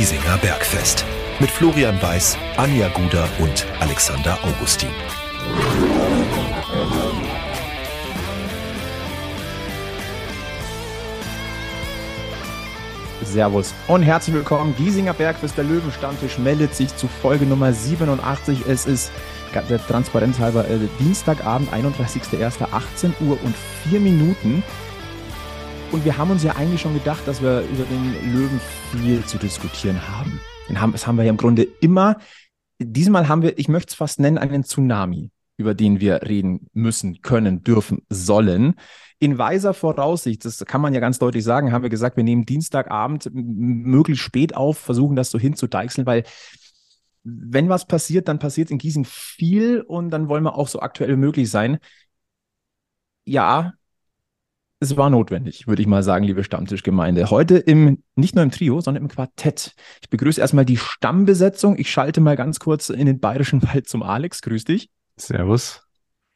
Giesinger Bergfest. Mit Florian Weiß, Anja Guder und Alexander Augustin. Servus und herzlich willkommen. Giesinger Bergfest, der Löwenstammtisch meldet sich zu Folge Nummer 87. Es ist der Transparenz halber äh, Dienstagabend, 31.01.18 Uhr und 4 Minuten. Und wir haben uns ja eigentlich schon gedacht, dass wir über den Löwen viel zu diskutieren haben. Den haben das haben wir ja im Grunde immer. Diesmal haben wir, ich möchte es fast nennen, einen Tsunami, über den wir reden müssen, können, dürfen, sollen. In weiser Voraussicht, das kann man ja ganz deutlich sagen, haben wir gesagt, wir nehmen Dienstagabend möglichst spät auf, versuchen das so hinzudeichseln, weil wenn was passiert, dann passiert in Gießen viel und dann wollen wir auch so aktuell möglich sein. Ja, es war notwendig, würde ich mal sagen, liebe Stammtischgemeinde. Heute im, nicht nur im Trio, sondern im Quartett. Ich begrüße erstmal die Stammbesetzung. Ich schalte mal ganz kurz in den Bayerischen Wald zum Alex. Grüß dich. Servus.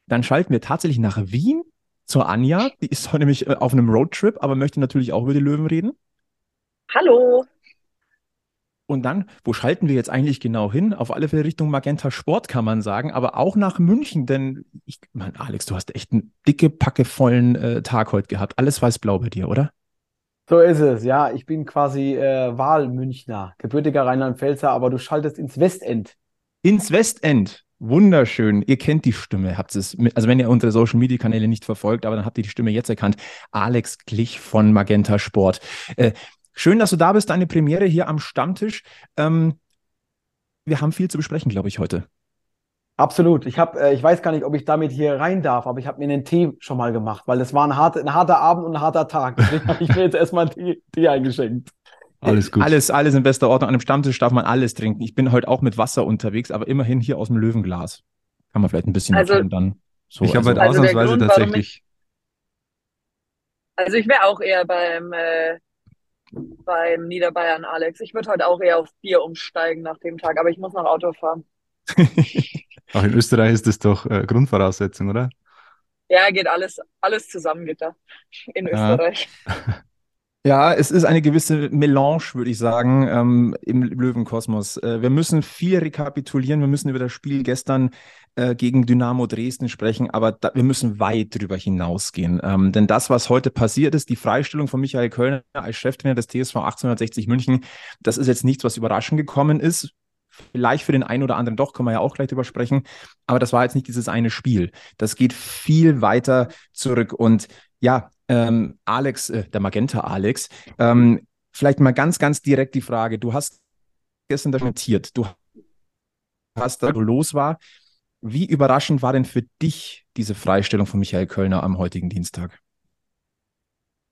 Dann schalten wir tatsächlich nach Wien zur Anja. Die ist heute nämlich äh, auf einem Roadtrip, aber möchte natürlich auch über die Löwen reden. Hallo. Und dann, wo schalten wir jetzt eigentlich genau hin? Auf alle Fälle Richtung Magenta Sport kann man sagen, aber auch nach München, denn ich meine, Alex, du hast echt einen dicke, packevollen äh, Tag heute gehabt. Alles weiß-blau bei dir, oder? So ist es, ja. Ich bin quasi äh, Wahlmünchner, gebürtiger Rheinland-Pfälzer, aber du schaltest ins Westend. Ins Westend. Wunderschön. Ihr kennt die Stimme, habt es, also wenn ihr unsere Social Media Kanäle nicht verfolgt, aber dann habt ihr die Stimme jetzt erkannt. Alex Glich von Magenta Sport. Äh, Schön, dass du da bist, deine Premiere hier am Stammtisch. Ähm, wir haben viel zu besprechen, glaube ich, heute. Absolut. Ich habe, äh, ich weiß gar nicht, ob ich damit hier rein darf, aber ich habe mir einen Tee schon mal gemacht, weil das war ein, hart, ein harter Abend und ein harter Tag. Deswegen habe ich mir jetzt erstmal einen Tee, Tee eingeschenkt. Alles gut. Alles, alles in bester Ordnung. An einem Stammtisch darf man alles trinken. Ich bin heute auch mit Wasser unterwegs, aber immerhin hier aus dem Löwenglas. Kann man vielleicht ein bisschen also, dann. So, ich habe also, halt ausnahmsweise Grund, tatsächlich. Ich, also ich wäre auch eher beim äh, beim Niederbayern, Alex. Ich würde heute auch eher auf Bier umsteigen nach dem Tag, aber ich muss noch Auto fahren. auch in Österreich ist das doch äh, Grundvoraussetzung, oder? Ja, geht alles, alles zusammen, geht da in ja. Österreich. Ja, es ist eine gewisse Melange, würde ich sagen, ähm, im Löwenkosmos. Äh, wir müssen viel rekapitulieren, wir müssen über das Spiel gestern äh, gegen Dynamo Dresden sprechen, aber da, wir müssen weit drüber hinausgehen. Ähm, denn das, was heute passiert ist, die Freistellung von Michael Kölner als Cheftrainer des TSV 1860 München, das ist jetzt nichts, was überraschend gekommen ist. Vielleicht für den einen oder anderen doch, können wir ja auch gleich drüber sprechen. Aber das war jetzt nicht dieses eine Spiel. Das geht viel weiter zurück. Und ja, ähm, Alex, äh, der Magenta Alex, ähm, vielleicht mal ganz, ganz direkt die Frage. Du hast gestern dokumentiert, du hast, da los war. Wie überraschend war denn für dich diese Freistellung von Michael Kölner am heutigen Dienstag?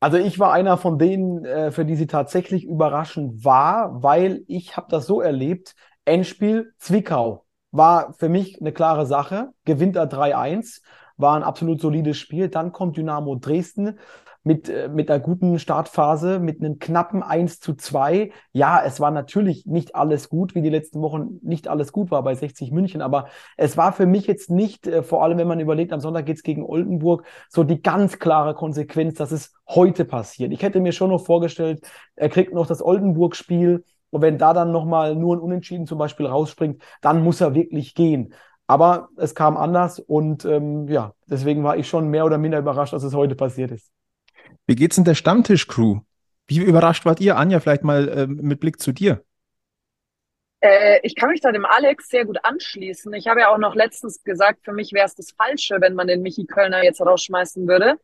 Also ich war einer von denen, äh, für die sie tatsächlich überraschend war, weil ich habe das so erlebt, Endspiel Zwickau war für mich eine klare Sache, gewinnt er 3-1 war ein absolut solides Spiel. Dann kommt Dynamo Dresden mit, äh, mit einer guten Startphase, mit einem knappen 1 zu 2. Ja, es war natürlich nicht alles gut, wie die letzten Wochen nicht alles gut war bei 60 München, aber es war für mich jetzt nicht, äh, vor allem wenn man überlegt, am Sonntag geht's gegen Oldenburg, so die ganz klare Konsequenz, dass es heute passiert. Ich hätte mir schon noch vorgestellt, er kriegt noch das Oldenburg-Spiel und wenn da dann nochmal nur ein Unentschieden zum Beispiel rausspringt, dann muss er wirklich gehen. Aber es kam anders und ähm, ja, deswegen war ich schon mehr oder minder überrascht, dass es heute passiert ist. Wie geht's in der Stammtisch-Crew? Wie überrascht wart ihr, Anja, vielleicht mal äh, mit Blick zu dir? Äh, ich kann mich da dem Alex sehr gut anschließen. Ich habe ja auch noch letztens gesagt, für mich wäre es das Falsche, wenn man den Michi Kölner jetzt rausschmeißen würde.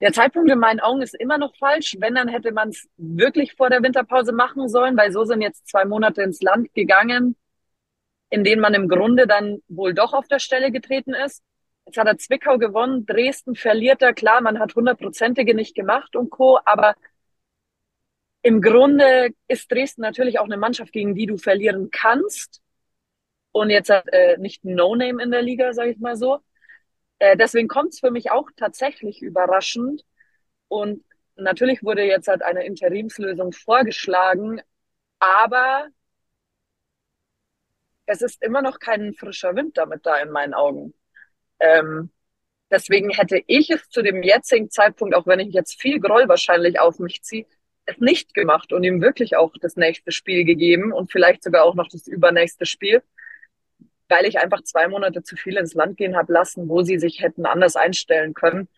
Der Zeitpunkt in meinen Augen ist immer noch falsch. Wenn, dann hätte man es wirklich vor der Winterpause machen sollen, weil so sind jetzt zwei Monate ins Land gegangen in denen man im Grunde dann wohl doch auf der Stelle getreten ist. Jetzt hat er Zwickau gewonnen, Dresden verliert er, klar, man hat hundertprozentige nicht gemacht und Co., aber im Grunde ist Dresden natürlich auch eine Mannschaft, gegen die du verlieren kannst. Und jetzt hat äh, nicht No-Name in der Liga, sage ich mal so. Äh, deswegen kommt es für mich auch tatsächlich überraschend. Und natürlich wurde jetzt halt eine Interimslösung vorgeschlagen, aber es ist immer noch kein frischer Wind damit da in meinen Augen. Ähm, deswegen hätte ich es zu dem jetzigen Zeitpunkt, auch wenn ich jetzt viel Groll wahrscheinlich auf mich ziehe, es nicht gemacht und ihm wirklich auch das nächste Spiel gegeben und vielleicht sogar auch noch das übernächste Spiel, weil ich einfach zwei Monate zu viel ins Land gehen habe lassen, wo sie sich hätten anders einstellen können.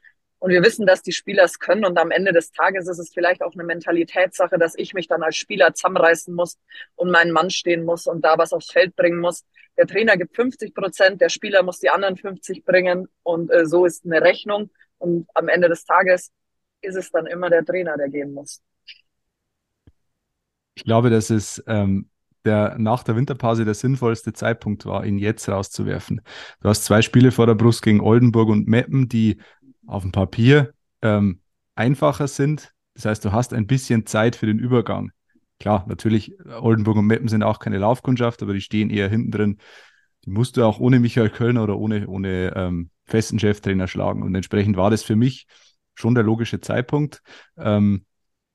Und wir wissen, dass die Spieler es können. Und am Ende des Tages ist es vielleicht auch eine Mentalitätssache, dass ich mich dann als Spieler zusammenreißen muss und meinen Mann stehen muss und da was aufs Feld bringen muss. Der Trainer gibt 50 Prozent, der Spieler muss die anderen 50 bringen. Und äh, so ist eine Rechnung. Und am Ende des Tages ist es dann immer der Trainer, der gehen muss. Ich glaube, dass es ähm, der nach der Winterpause der sinnvollste Zeitpunkt war, ihn jetzt rauszuwerfen. Du hast zwei Spiele vor der Brust gegen Oldenburg und Meppen, die auf dem Papier ähm, einfacher sind. Das heißt, du hast ein bisschen Zeit für den Übergang. Klar, natürlich, Oldenburg und Meppen sind auch keine Laufkundschaft, aber die stehen eher hinten drin. Die musst du auch ohne Michael Kölner oder ohne, ohne ähm, festen Cheftrainer schlagen. Und entsprechend war das für mich schon der logische Zeitpunkt. Ähm,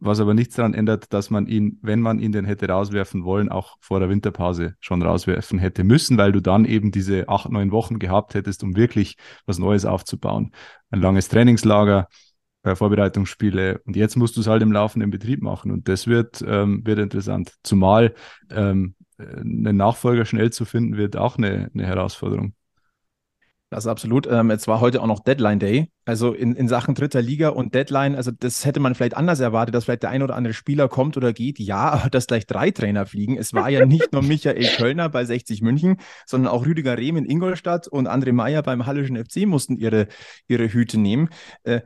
was aber nichts daran ändert, dass man ihn, wenn man ihn denn hätte rauswerfen wollen, auch vor der Winterpause schon rauswerfen hätte müssen, weil du dann eben diese acht, neun Wochen gehabt hättest, um wirklich was Neues aufzubauen. Ein langes Trainingslager, äh, Vorbereitungsspiele und jetzt musst du es halt im laufenden Betrieb machen und das wird, ähm, wird interessant. Zumal ähm, einen Nachfolger schnell zu finden, wird auch eine, eine Herausforderung. Das absolut. Ähm, jetzt war heute auch noch Deadline Day. Also in, in Sachen dritter Liga und Deadline, also das hätte man vielleicht anders erwartet, dass vielleicht der ein oder andere Spieler kommt oder geht. Ja, aber dass gleich drei Trainer fliegen. Es war ja nicht nur Michael Kölner bei 60 München, sondern auch Rüdiger Rehm in Ingolstadt und André Meyer beim Hallischen FC mussten ihre, ihre Hüte nehmen. Äh,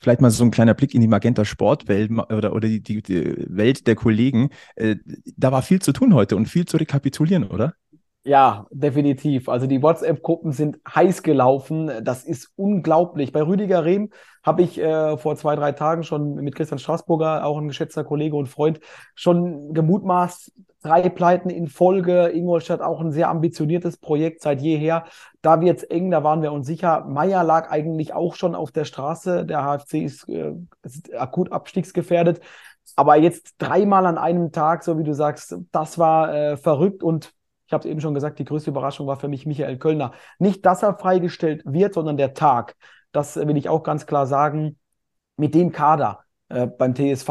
vielleicht mal so ein kleiner Blick in die Magenta Sportwelt oder, oder die, die, die Welt der Kollegen. Äh, da war viel zu tun heute und viel zu rekapitulieren, oder? Ja, definitiv. Also die WhatsApp-Gruppen sind heiß gelaufen. Das ist unglaublich. Bei Rüdiger Rehm habe ich äh, vor zwei, drei Tagen schon mit Christian Straßburger, auch ein geschätzter Kollege und Freund, schon gemutmaßt, drei Pleiten in Folge. Ingolstadt auch ein sehr ambitioniertes Projekt seit jeher. Da wird es eng, da waren wir uns sicher. Meier lag eigentlich auch schon auf der Straße. Der HFC ist, äh, ist akut abstiegsgefährdet. Aber jetzt dreimal an einem Tag, so wie du sagst, das war äh, verrückt und ich habe es eben schon gesagt, die größte Überraschung war für mich Michael Kölner. Nicht, dass er freigestellt wird, sondern der Tag. Das will ich auch ganz klar sagen. Mit dem Kader äh, beim TSV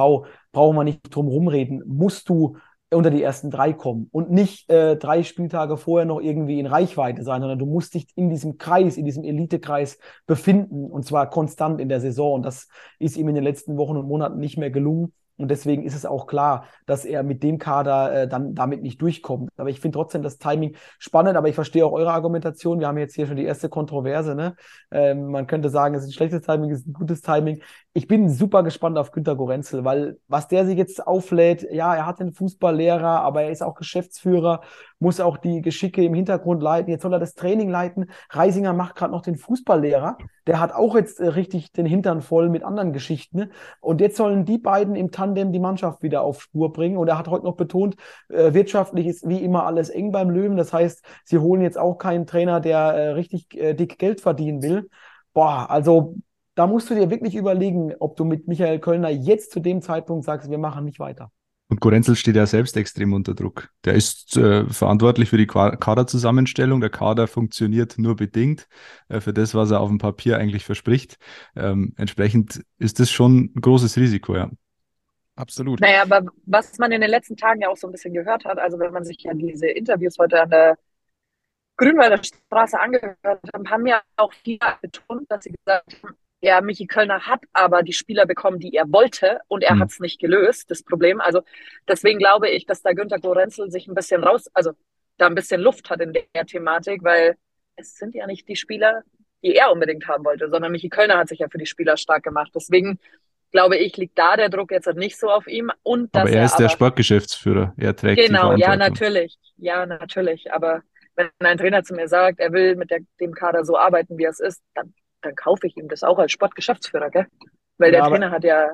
brauchen wir nicht drum rumreden. Musst du unter die ersten drei kommen und nicht äh, drei Spieltage vorher noch irgendwie in Reichweite sein, sondern du musst dich in diesem Kreis, in diesem Elitekreis befinden und zwar konstant in der Saison. Und das ist ihm in den letzten Wochen und Monaten nicht mehr gelungen. Und deswegen ist es auch klar, dass er mit dem Kader äh, dann damit nicht durchkommt. Aber ich finde trotzdem das Timing spannend, aber ich verstehe auch eure Argumentation. Wir haben jetzt hier schon die erste Kontroverse. Ne? Ähm, man könnte sagen, es ist ein schlechtes Timing, es ist ein gutes Timing. Ich bin super gespannt auf Günter Gorenzel, weil was der sich jetzt auflädt, ja, er hat den Fußballlehrer, aber er ist auch Geschäftsführer muss auch die Geschicke im Hintergrund leiten. Jetzt soll er das Training leiten. Reisinger macht gerade noch den Fußballlehrer. Der hat auch jetzt äh, richtig den Hintern voll mit anderen Geschichten. Und jetzt sollen die beiden im Tandem die Mannschaft wieder auf Spur bringen. Und er hat heute noch betont, äh, wirtschaftlich ist wie immer alles eng beim Löwen. Das heißt, sie holen jetzt auch keinen Trainer, der äh, richtig dick Geld verdienen will. Boah, also da musst du dir wirklich überlegen, ob du mit Michael Kölner jetzt zu dem Zeitpunkt sagst, wir machen nicht weiter. Und Gorenzel steht ja selbst extrem unter Druck. Der ist äh, verantwortlich für die Kaderzusammenstellung. Der Kader funktioniert nur bedingt äh, für das, was er auf dem Papier eigentlich verspricht. Ähm, entsprechend ist das schon ein großes Risiko, ja. Absolut. Naja, aber was man in den letzten Tagen ja auch so ein bisschen gehört hat, also wenn man sich ja diese Interviews heute an der Grünwalder Straße angehört hat, haben ja auch viele betont, dass sie gesagt haben, ja, Michi Kölner hat aber die Spieler bekommen, die er wollte und er mhm. hat es nicht gelöst, das Problem. Also deswegen glaube ich, dass da Günter Gorenzel sich ein bisschen raus, also da ein bisschen Luft hat in der Thematik, weil es sind ja nicht die Spieler, die er unbedingt haben wollte, sondern Michi Kölner hat sich ja für die Spieler stark gemacht. Deswegen glaube ich, liegt da der Druck jetzt nicht so auf ihm. Und aber er ist er der Sportgeschäftsführer. Er trägt Genau, ja, natürlich. Ja, natürlich. Aber wenn ein Trainer zu mir sagt, er will mit der, dem Kader so arbeiten, wie es ist, dann dann kaufe ich ihm das auch als Sportgeschäftsführer, gell? Weil ja, der Trainer hat ja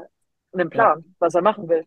einen Plan, ja. was er machen will.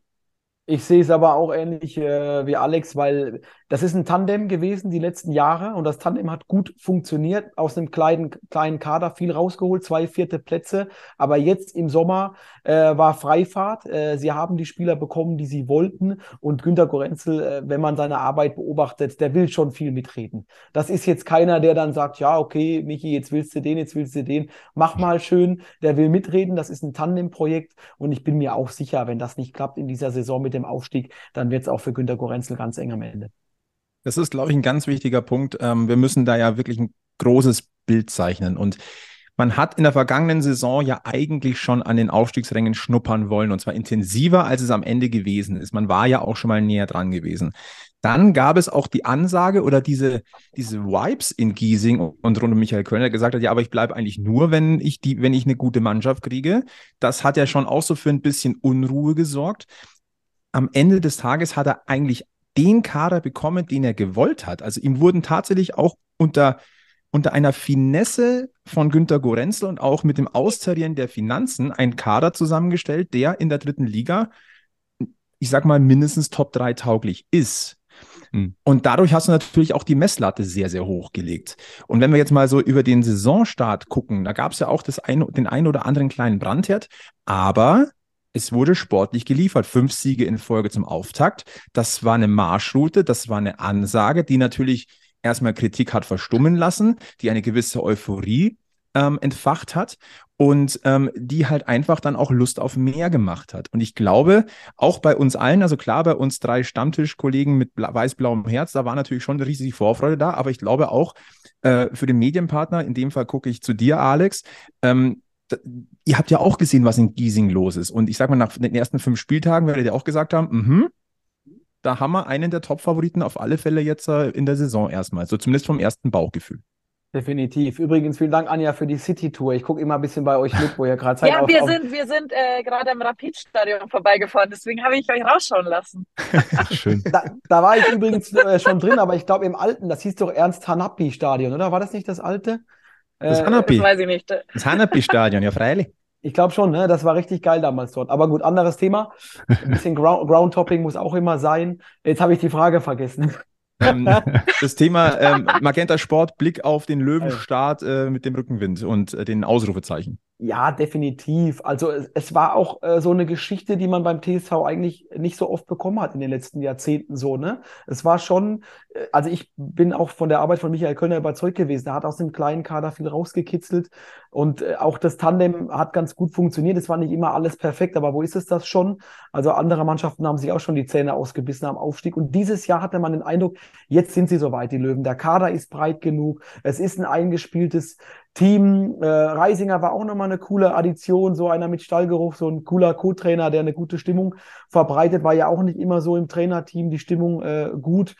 Ich sehe es aber auch ähnlich äh, wie Alex, weil das ist ein Tandem gewesen die letzten Jahre und das Tandem hat gut funktioniert, aus einem kleinen, kleinen Kader viel rausgeholt, zwei vierte Plätze, aber jetzt im Sommer äh, war Freifahrt. Äh, sie haben die Spieler bekommen, die sie wollten. Und Günter Gorenzel, äh, wenn man seine Arbeit beobachtet, der will schon viel mitreden. Das ist jetzt keiner, der dann sagt, ja, okay, Michi, jetzt willst du den, jetzt willst du den, mach mal schön, der will mitreden, das ist ein Tandem-Projekt. Und ich bin mir auch sicher, wenn das nicht klappt in dieser Saison mit dem Aufstieg, dann wird es auch für Günter Gorenzel ganz eng am Ende. Das ist, glaube ich, ein ganz wichtiger Punkt. Ähm, wir müssen da ja wirklich ein großes Bild zeichnen. Und man hat in der vergangenen Saison ja eigentlich schon an den Aufstiegsrängen schnuppern wollen und zwar intensiver, als es am Ende gewesen ist. Man war ja auch schon mal näher dran gewesen. Dann gab es auch die Ansage oder diese, diese Vibes in Giesing und rund um Michael Kölner, der gesagt hat, ja, aber ich bleibe eigentlich nur, wenn ich die, wenn ich eine gute Mannschaft kriege. Das hat ja schon auch so für ein bisschen Unruhe gesorgt. Am Ende des Tages hat er eigentlich den Kader bekommen, den er gewollt hat. Also ihm wurden tatsächlich auch unter, unter einer Finesse von Günter Gorenzel und auch mit dem Austarieren der Finanzen ein Kader zusammengestellt, der in der dritten Liga, ich sag mal, mindestens Top 3 tauglich ist. Hm. Und dadurch hast du natürlich auch die Messlatte sehr, sehr hoch gelegt. Und wenn wir jetzt mal so über den Saisonstart gucken, da gab es ja auch das ein, den einen oder anderen kleinen Brandherd, aber es wurde sportlich geliefert. Fünf Siege in Folge zum Auftakt. Das war eine Marschroute, das war eine Ansage, die natürlich erstmal Kritik hat verstummen lassen, die eine gewisse Euphorie ähm, entfacht hat und ähm, die halt einfach dann auch Lust auf mehr gemacht hat. Und ich glaube, auch bei uns allen, also klar, bei uns drei Stammtischkollegen mit weiß-blauem Herz, da war natürlich schon eine riesige Vorfreude da, aber ich glaube auch äh, für den Medienpartner, in dem Fall gucke ich zu dir, Alex, ähm, ihr habt ja auch gesehen, was in Giesing los ist. Und ich sag mal, nach den ersten fünf Spieltagen werdet ihr auch gesagt haben, mhm, da haben wir einen der Top-Favoriten auf alle Fälle jetzt äh, in der Saison erstmal. So zumindest vom ersten Bauchgefühl. Definitiv. Übrigens, vielen Dank, Anja, für die City-Tour. Ich gucke immer ein bisschen bei euch mit, wo ihr gerade seid. Ja, auf, wir auf... sind, wir sind äh, gerade am Rapidstadion vorbeigefahren, deswegen habe ich euch rausschauen lassen. Schön. Da, da, war ich übrigens äh, schon drin, aber ich glaube im alten, das hieß doch Ernst Hanappi-Stadion, oder? War das nicht das alte? Das Hanapi. Das weiß ich nicht. Das Hanapi-Stadion, ja, freilich. Ich glaube schon, ne? das war richtig geil damals dort. Aber gut, anderes Thema. Ein bisschen Ground, Groundtopping muss auch immer sein. Jetzt habe ich die Frage vergessen. ähm, das Thema ähm, Magenta Sport, Blick auf den Löwenstart äh, mit dem Rückenwind und äh, den Ausrufezeichen. Ja, definitiv. Also es, es war auch äh, so eine Geschichte, die man beim TSV eigentlich nicht so oft bekommen hat in den letzten Jahrzehnten so, ne? Es war schon, äh, also ich bin auch von der Arbeit von Michael Kölner überzeugt gewesen. Er hat aus dem kleinen Kader viel rausgekitzelt und äh, auch das Tandem hat ganz gut funktioniert. Es war nicht immer alles perfekt, aber wo ist es das schon? Also andere Mannschaften haben sich auch schon die Zähne ausgebissen am Aufstieg und dieses Jahr hatte man den Eindruck, jetzt sind sie soweit, die Löwen. Der Kader ist breit genug. Es ist ein eingespieltes Team. Äh, Reisinger war auch nochmal eine coole Addition, so einer mit Stallgeruch, so ein cooler Co-Trainer, der eine gute Stimmung verbreitet, war ja auch nicht immer so im Trainerteam die Stimmung äh, gut.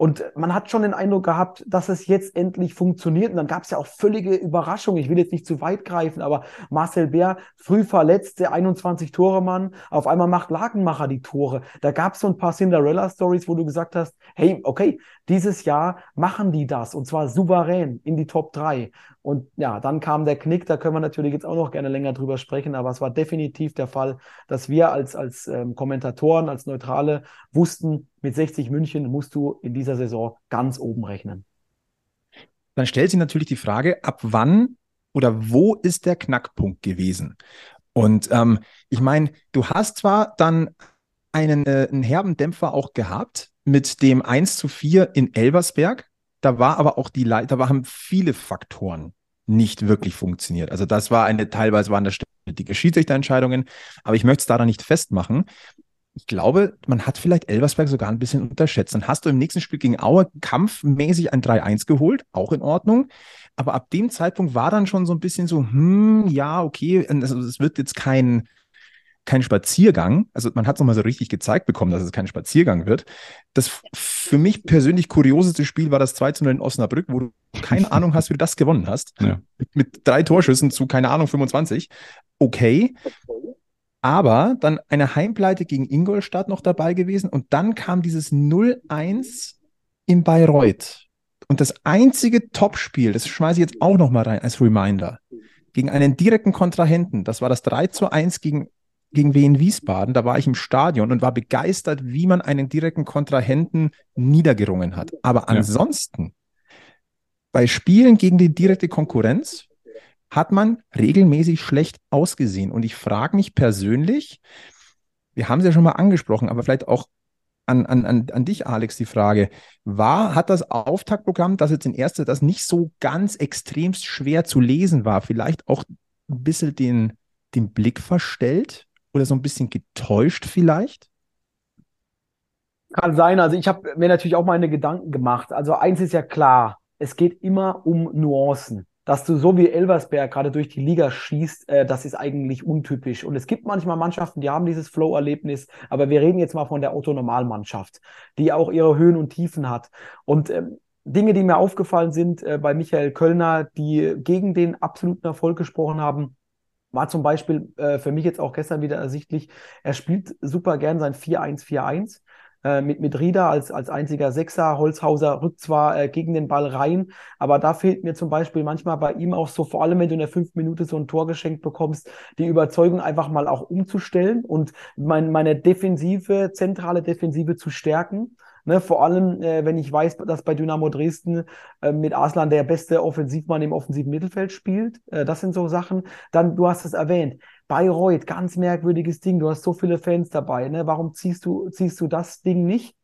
Und man hat schon den Eindruck gehabt, dass es jetzt endlich funktioniert. Und dann gab es ja auch völlige Überraschungen. Ich will jetzt nicht zu weit greifen, aber Marcel Bär, früh verletzt, der 21-Tore-Mann, auf einmal macht Lagenmacher die Tore. Da gab es so ein paar Cinderella-Stories, wo du gesagt hast, hey, okay, dieses Jahr machen die das und zwar souverän in die Top 3. Und ja, dann kam der Knick, da können wir natürlich jetzt auch noch gerne länger drüber sprechen, aber es war definitiv der Fall, dass wir als, als ähm, Kommentatoren, als Neutrale wussten, mit 60 München musst du in dieser Saison ganz oben rechnen. Dann stellt sich natürlich die Frage, ab wann oder wo ist der Knackpunkt gewesen? Und ähm, ich meine, du hast zwar dann einen, äh, einen herben Dämpfer auch gehabt mit dem 1 zu 4 in Elversberg, da war aber auch die, da waren viele Faktoren nicht wirklich funktioniert. Also das war eine, teilweise waren das die Schiedsrichterentscheidungen, aber ich möchte es daran nicht festmachen. Ich glaube, man hat vielleicht Elversberg sogar ein bisschen unterschätzt. Dann hast du im nächsten Spiel gegen Aue kampfmäßig ein 3-1 geholt, auch in Ordnung. Aber ab dem Zeitpunkt war dann schon so ein bisschen so, hm, ja, okay, also es wird jetzt kein, kein Spaziergang. Also man hat es nochmal so richtig gezeigt bekommen, dass es kein Spaziergang wird. Das für mich persönlich kurioseste Spiel war das 2 0 in Osnabrück, wo du keine Ahnung hast, wie du das gewonnen hast. Ja. Mit, mit, drei Torschüssen zu, keine Ahnung, 25. Okay. Aber dann eine Heimpleite gegen Ingolstadt noch dabei gewesen und dann kam dieses 0-1 in Bayreuth. Und das einzige Topspiel, das schmeiße ich jetzt auch noch mal rein als Reminder, gegen einen direkten Kontrahenten, das war das 3 zu 1 gegen gegen Wien Wiesbaden, da war ich im Stadion und war begeistert, wie man einen direkten Kontrahenten niedergerungen hat. Aber ansonsten, bei Spielen gegen die direkte Konkurrenz, hat man regelmäßig schlecht ausgesehen. Und ich frage mich persönlich, wir haben es ja schon mal angesprochen, aber vielleicht auch an, an, an, an dich, Alex, die Frage. War, hat das Auftaktprogramm, das jetzt in erster, das nicht so ganz extremst schwer zu lesen war, vielleicht auch ein bisschen den, den Blick verstellt oder so ein bisschen getäuscht vielleicht? Kann sein. Also ich habe mir natürlich auch meine Gedanken gemacht. Also eins ist ja klar, es geht immer um Nuancen dass du so wie Elversberg gerade durch die Liga schießt, äh, das ist eigentlich untypisch. Und es gibt manchmal Mannschaften, die haben dieses Flow-Erlebnis, aber wir reden jetzt mal von der Autonormalmannschaft, die auch ihre Höhen und Tiefen hat. Und ähm, Dinge, die mir aufgefallen sind äh, bei Michael Kölner, die gegen den absoluten Erfolg gesprochen haben, war zum Beispiel äh, für mich jetzt auch gestern wieder ersichtlich, er spielt super gern sein 4-1-4-1 äh, mit, mit Rieder als, als einziger Sechser. Holzhauser rückt zwar äh, gegen den Ball rein, aber da fehlt mir zum Beispiel manchmal bei ihm auch so, vor allem wenn du in der fünf Minute so ein Tor geschenkt bekommst, die Überzeugung einfach mal auch umzustellen und mein, meine Defensive, zentrale Defensive zu stärken. Ne, vor allem, äh, wenn ich weiß, dass bei Dynamo Dresden äh, mit Arslan der beste Offensivmann im offensiven Mittelfeld spielt. Äh, das sind so Sachen. Dann, du hast es erwähnt, Bayreuth, ganz merkwürdiges Ding. Du hast so viele Fans dabei. Ne? Warum ziehst du, ziehst du das Ding nicht?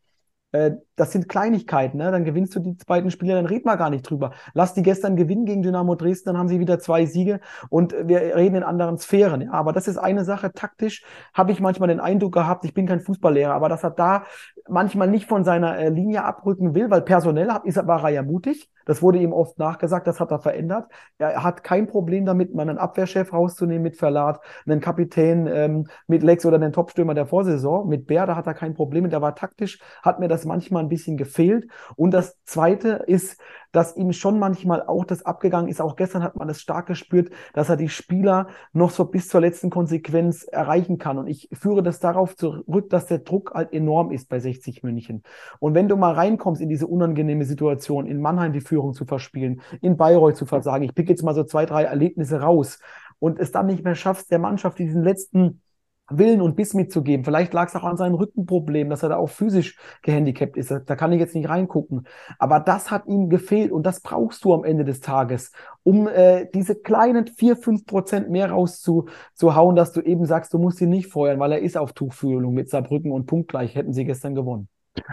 Das sind Kleinigkeiten, ne? Dann gewinnst du die beiden Spiele, dann red mal gar nicht drüber. Lass die gestern gewinnen gegen Dynamo Dresden, dann haben sie wieder zwei Siege und wir reden in anderen Sphären. Ja, aber das ist eine Sache. Taktisch habe ich manchmal den Eindruck gehabt, ich bin kein Fußballlehrer, aber dass er da manchmal nicht von seiner äh, Linie abrücken will, weil personell ist, war er ja mutig. Das wurde ihm oft nachgesagt, das hat er verändert. Er hat kein Problem damit, mal einen Abwehrchef rauszunehmen mit Verlat, einen Kapitän ähm, mit Lex oder einen Topstürmer der Vorsaison. Mit Bär, da hat er kein Problem. Der war taktisch, hat mir das manchmal ein bisschen gefehlt. Und das Zweite ist, dass ihm schon manchmal auch das abgegangen ist. Auch gestern hat man es stark gespürt, dass er die Spieler noch so bis zur letzten Konsequenz erreichen kann. Und ich führe das darauf zurück, dass der Druck halt enorm ist bei 60 München. Und wenn du mal reinkommst in diese unangenehme Situation, in Mannheim die Führung zu verspielen, in Bayreuth zu versagen, ich pick jetzt mal so zwei, drei Erlebnisse raus und es dann nicht mehr schaffst, der Mannschaft diesen letzten Willen und Biss mitzugeben. Vielleicht lag es auch an seinem Rückenproblem, dass er da auch physisch gehandicapt ist. Da kann ich jetzt nicht reingucken. Aber das hat ihm gefehlt und das brauchst du am Ende des Tages, um äh, diese kleinen vier fünf Prozent mehr rauszuhauen, dass du eben sagst, du musst ihn nicht feuern, weil er ist auf Tuchfühlung mit Saarbrücken und punktgleich hätten sie gestern gewonnen.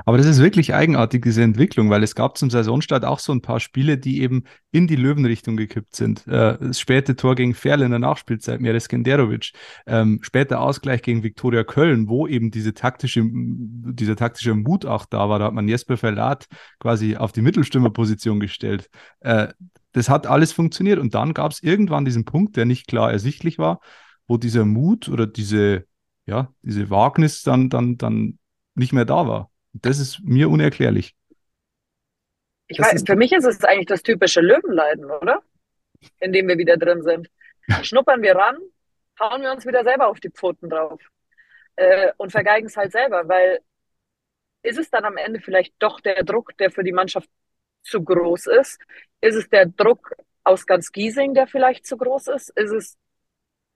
Aber das ist wirklich eigenartig, diese Entwicklung, weil es gab zum Saisonstart auch so ein paar Spiele, die eben in die Löwenrichtung gekippt sind. Äh, das späte Tor gegen Ferl in der Nachspielzeit, Meres Genderovic. Ähm, später Ausgleich gegen Viktoria Köln, wo eben diese taktische, dieser taktische Mut auch da war. Da hat man Jesper Verlat quasi auf die Mittelstürmerposition gestellt. Äh, das hat alles funktioniert. Und dann gab es irgendwann diesen Punkt, der nicht klar ersichtlich war, wo dieser Mut oder diese, ja, diese Wagnis dann, dann, dann nicht mehr da war. Das ist mir unerklärlich. Ich weiß, für mich ist es eigentlich das typische Löwenleiden, oder? In dem wir wieder drin sind. Schnuppern wir ran, hauen wir uns wieder selber auf die Pfoten drauf äh, und vergeigen es halt selber, weil ist es dann am Ende vielleicht doch der Druck, der für die Mannschaft zu groß ist? Ist es der Druck aus ganz Giesing, der vielleicht zu groß ist? Ist es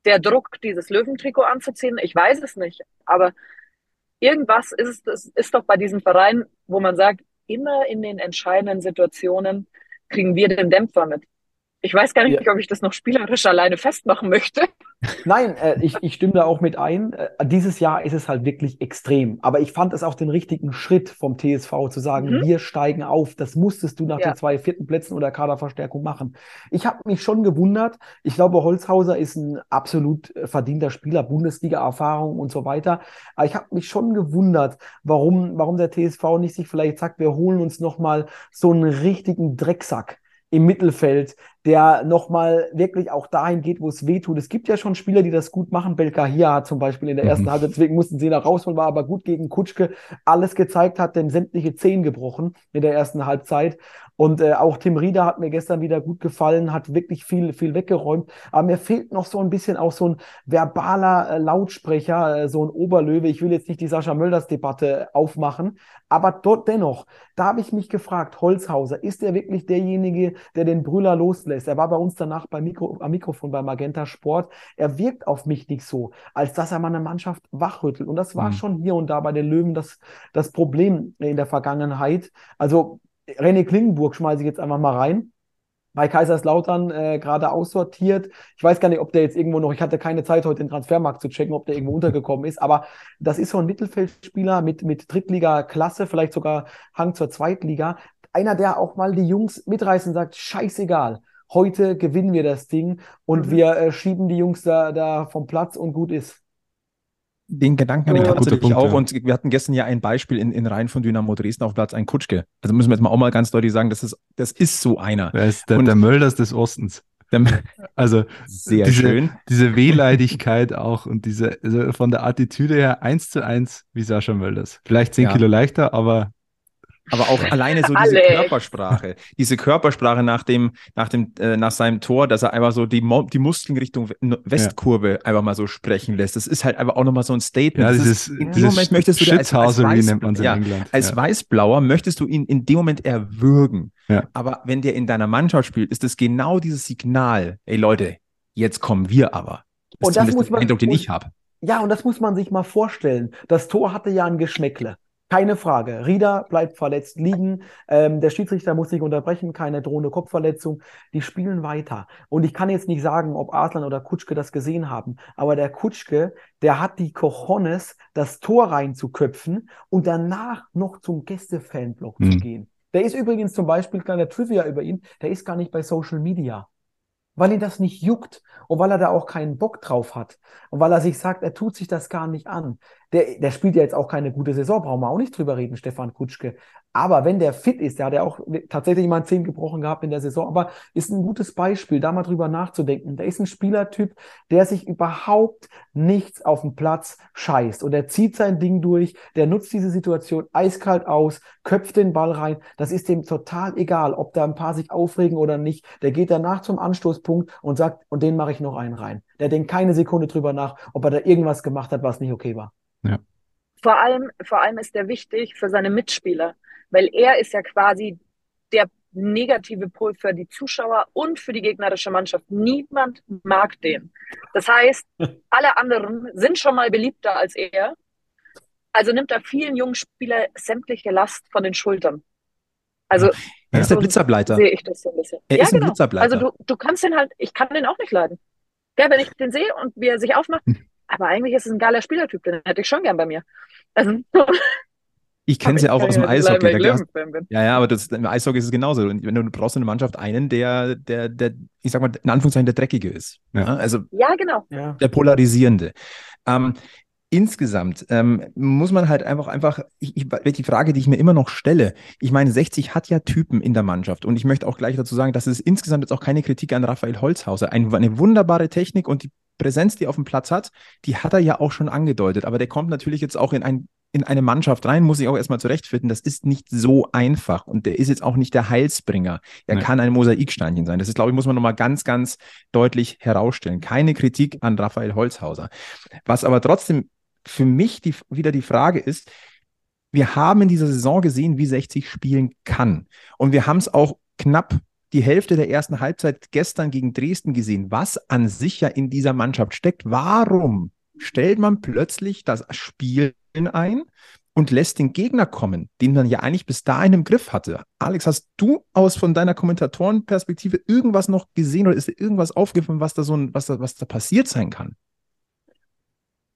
der Druck, dieses Löwentrikot anzuziehen? Ich weiß es nicht, aber irgendwas ist ist doch bei diesem Verein, wo man sagt, immer in den entscheidenden Situationen kriegen wir den Dämpfer mit. Ich weiß gar nicht, ja. ob ich das noch spielerisch alleine festmachen möchte. Nein, äh, ich, ich stimme da auch mit ein. Äh, dieses Jahr ist es halt wirklich extrem. Aber ich fand es auch den richtigen Schritt vom TSV zu sagen, mhm. wir steigen auf. Das musstest du nach ja. den zwei vierten Plätzen oder Kaderverstärkung machen. Ich habe mich schon gewundert. Ich glaube, Holzhauser ist ein absolut äh, verdienter Spieler, Bundesliga-Erfahrung und so weiter. Aber ich habe mich schon gewundert, warum, warum der TSV nicht sich vielleicht sagt, wir holen uns nochmal so einen richtigen Drecksack im Mittelfeld, der nochmal wirklich auch dahin geht, wo es weh tut. Es gibt ja schon Spieler, die das gut machen. Belkahia hat zum Beispiel in der ersten mhm. Halbzeit, deswegen mussten sie noch rausholen, war aber gut gegen Kutschke alles gezeigt, hat dem sämtliche Zehen gebrochen in der ersten Halbzeit. Und äh, auch Tim Rieder hat mir gestern wieder gut gefallen, hat wirklich viel, viel weggeräumt. Aber mir fehlt noch so ein bisschen auch so ein verbaler äh, Lautsprecher, äh, so ein Oberlöwe. Ich will jetzt nicht die Sascha Mölders-Debatte aufmachen, aber dort dennoch, da habe ich mich gefragt, Holzhauser, ist er wirklich derjenige, der den Brüller loslässt? Lässt. Er war bei uns danach beim Mikro, am Mikrofon bei Magenta Sport. Er wirkt auf mich nicht so, als dass er mal eine Mannschaft wachrüttelt. Und das war Mhm. schon hier und da bei den Löwen das, das Problem in der Vergangenheit. Also René Klingenburg schmeiße ich jetzt einfach mal rein bei Kaiserslautern äh, gerade aussortiert. Ich weiß gar nicht, ob der jetzt irgendwo noch, ich hatte keine Zeit, heute den Transfermarkt zu checken, ob der irgendwo untergekommen ist, aber das ist so ein Mittelfeldspieler mit, mit Drittliga-Klasse, vielleicht sogar Hang zur Zweitliga. Einer, der auch mal die Jungs mitreißen und sagt, scheißegal, heute gewinnen wir das Ding und Mhm. wir äh, schieben die Jungs da, da vom Platz und gut ist. Den Gedanken hatte ich tatsächlich Punkt, auch. Und wir hatten gestern ja ein Beispiel in, in Reihen von Dynamo Dresden auf Platz ein Kutschke. Also müssen wir jetzt mal auch mal ganz deutlich sagen, das ist, das ist so einer. Der ist der, Und- der Mölders des Ostens. Der- Also Sehr diese, schön. diese Wehleidigkeit auch und diese, also von der Attitüde her eins zu eins wie Sascha Mölders. Vielleicht zehn Ja. Kilo leichter, aber Aber auch alleine so diese Alex. Körpersprache, diese Körpersprache nach dem, nach dem, äh, nach seinem Tor, dass er einfach so die, Mo die Muskeln Richtung We- Westkurve einfach mal so sprechen lässt. Das ist halt einfach auch nochmal so ein Statement. ja, Das dieses, ist, in dem dieses Moment möchtest du als, als, Weiß, ja, England. als ja. Weißblauer möchtest du ihn in dem Moment erwürgen. Ja. Aber wenn der in deiner Mannschaft spielt, ist es genau dieses Signal. Ey Leute, jetzt kommen wir aber. Und das zumindest muss der man- Eindruck, den muss- ich habe. Ja, und das muss man sich mal vorstellen. Das Tor hatte ja ein Geschmäckle. Keine Frage. Rieder bleibt verletzt liegen. Ähm, der Schiedsrichter muss sich unterbrechen. Keine drohende Kopfverletzung. Die spielen weiter. Und ich kann jetzt nicht sagen, ob Arslan oder Kutschke das gesehen haben. Aber der Kutschke, der hat die Cojones, das Tor reinzuköpfen und danach noch zum Gäste-Fanblock zu Hm. gehen. Der ist übrigens zum Beispiel, kleiner Trivia über ihn, der ist gar nicht bei Social Media. Weil ihn das nicht juckt und weil er da auch keinen Bock drauf hat. Und weil er sich sagt, er tut sich das gar nicht an. Der, der spielt ja jetzt auch keine gute Saison, brauchen wir auch nicht drüber reden, Stefan Kutschke. Aber wenn der fit ist, der hat ja auch tatsächlich mal einen Zehn gebrochen gehabt in der Saison, aber ist ein gutes Beispiel, da mal drüber nachzudenken. Der ist ein Spielertyp, der sich überhaupt nichts auf dem Platz scheißt. Und er zieht sein Ding durch, der nutzt diese Situation eiskalt aus, köpft den Ball rein. Das ist dem total egal, ob da ein paar sich aufregen oder nicht. Der geht danach zum Anstoßpunkt und sagt, und den mache ich noch einen rein. Der denkt keine Sekunde drüber nach, ob er da irgendwas gemacht hat, was nicht okay war. Vor allem, vor allem ist er wichtig für seine Mitspieler, weil er ist ja quasi der negative Pol für die Zuschauer und für die gegnerische Mannschaft. Niemand mag den. Das heißt, alle anderen sind schon mal beliebter als er. Also nimmt er vielen jungen Spielern sämtliche Last von den Schultern. Also Er ist der so Blitzableiter. sehe ich das so ein bisschen. Er ja, ist ein genau. Blitzableiter. Also du, du kannst den halt, ich kann den auch nicht leiden. Ja, wenn ich den sehe und wie er sich aufmacht, Hm. aber eigentlich ist es ein geiler Spielertyp, den hätte ich schon gern bei mir. Also, Ich kenne es ja auch aus dem Eishockey. Da gab's- Löwenfan bin. Ja, ja, aber das, im Eishockey ist es genauso. Und wenn du brauchst in der Mannschaft einen, der, der, der, ich sag mal, in Anführungszeichen der Dreckige ist. Ja. Also Ja, genau. Ja. der Polarisierende. Ähm, insgesamt ähm, muss man halt einfach, einfach, ich, ich, die Frage, die ich mir immer noch stelle, ich meine, 60 hat ja Typen in der Mannschaft und ich möchte auch gleich dazu sagen, dass es insgesamt jetzt auch keine Kritik an Raphael Holzhauser, ein, eine wunderbare Technik und die Präsenz, die er auf dem Platz hat, die hat er ja auch schon angedeutet, aber der kommt natürlich jetzt auch in ein in eine Mannschaft rein, muss ich auch erstmal zurechtfinden. Das ist nicht so einfach. Und der ist jetzt auch nicht der Heilsbringer. Er Nee. kann ein Mosaiksteinchen sein. Das ist, glaube ich, muss man nochmal ganz, ganz deutlich herausstellen. Keine Kritik an Raphael Holzhauser. Was aber trotzdem für mich die, wieder die Frage ist, wir haben in dieser Saison gesehen, wie 60 spielen kann. Und wir haben es auch knapp die Hälfte der ersten Halbzeit gestern gegen Dresden gesehen, was an sich ja in dieser Mannschaft steckt. Warum stellt man plötzlich das Spiel ein und lässt den Gegner kommen, den man ja eigentlich bis dahin im Griff hatte? Alex, hast du aus von deiner Kommentatorenperspektive irgendwas noch gesehen oder ist dir irgendwas aufgefallen, was da so ein, was da, was da passiert sein kann?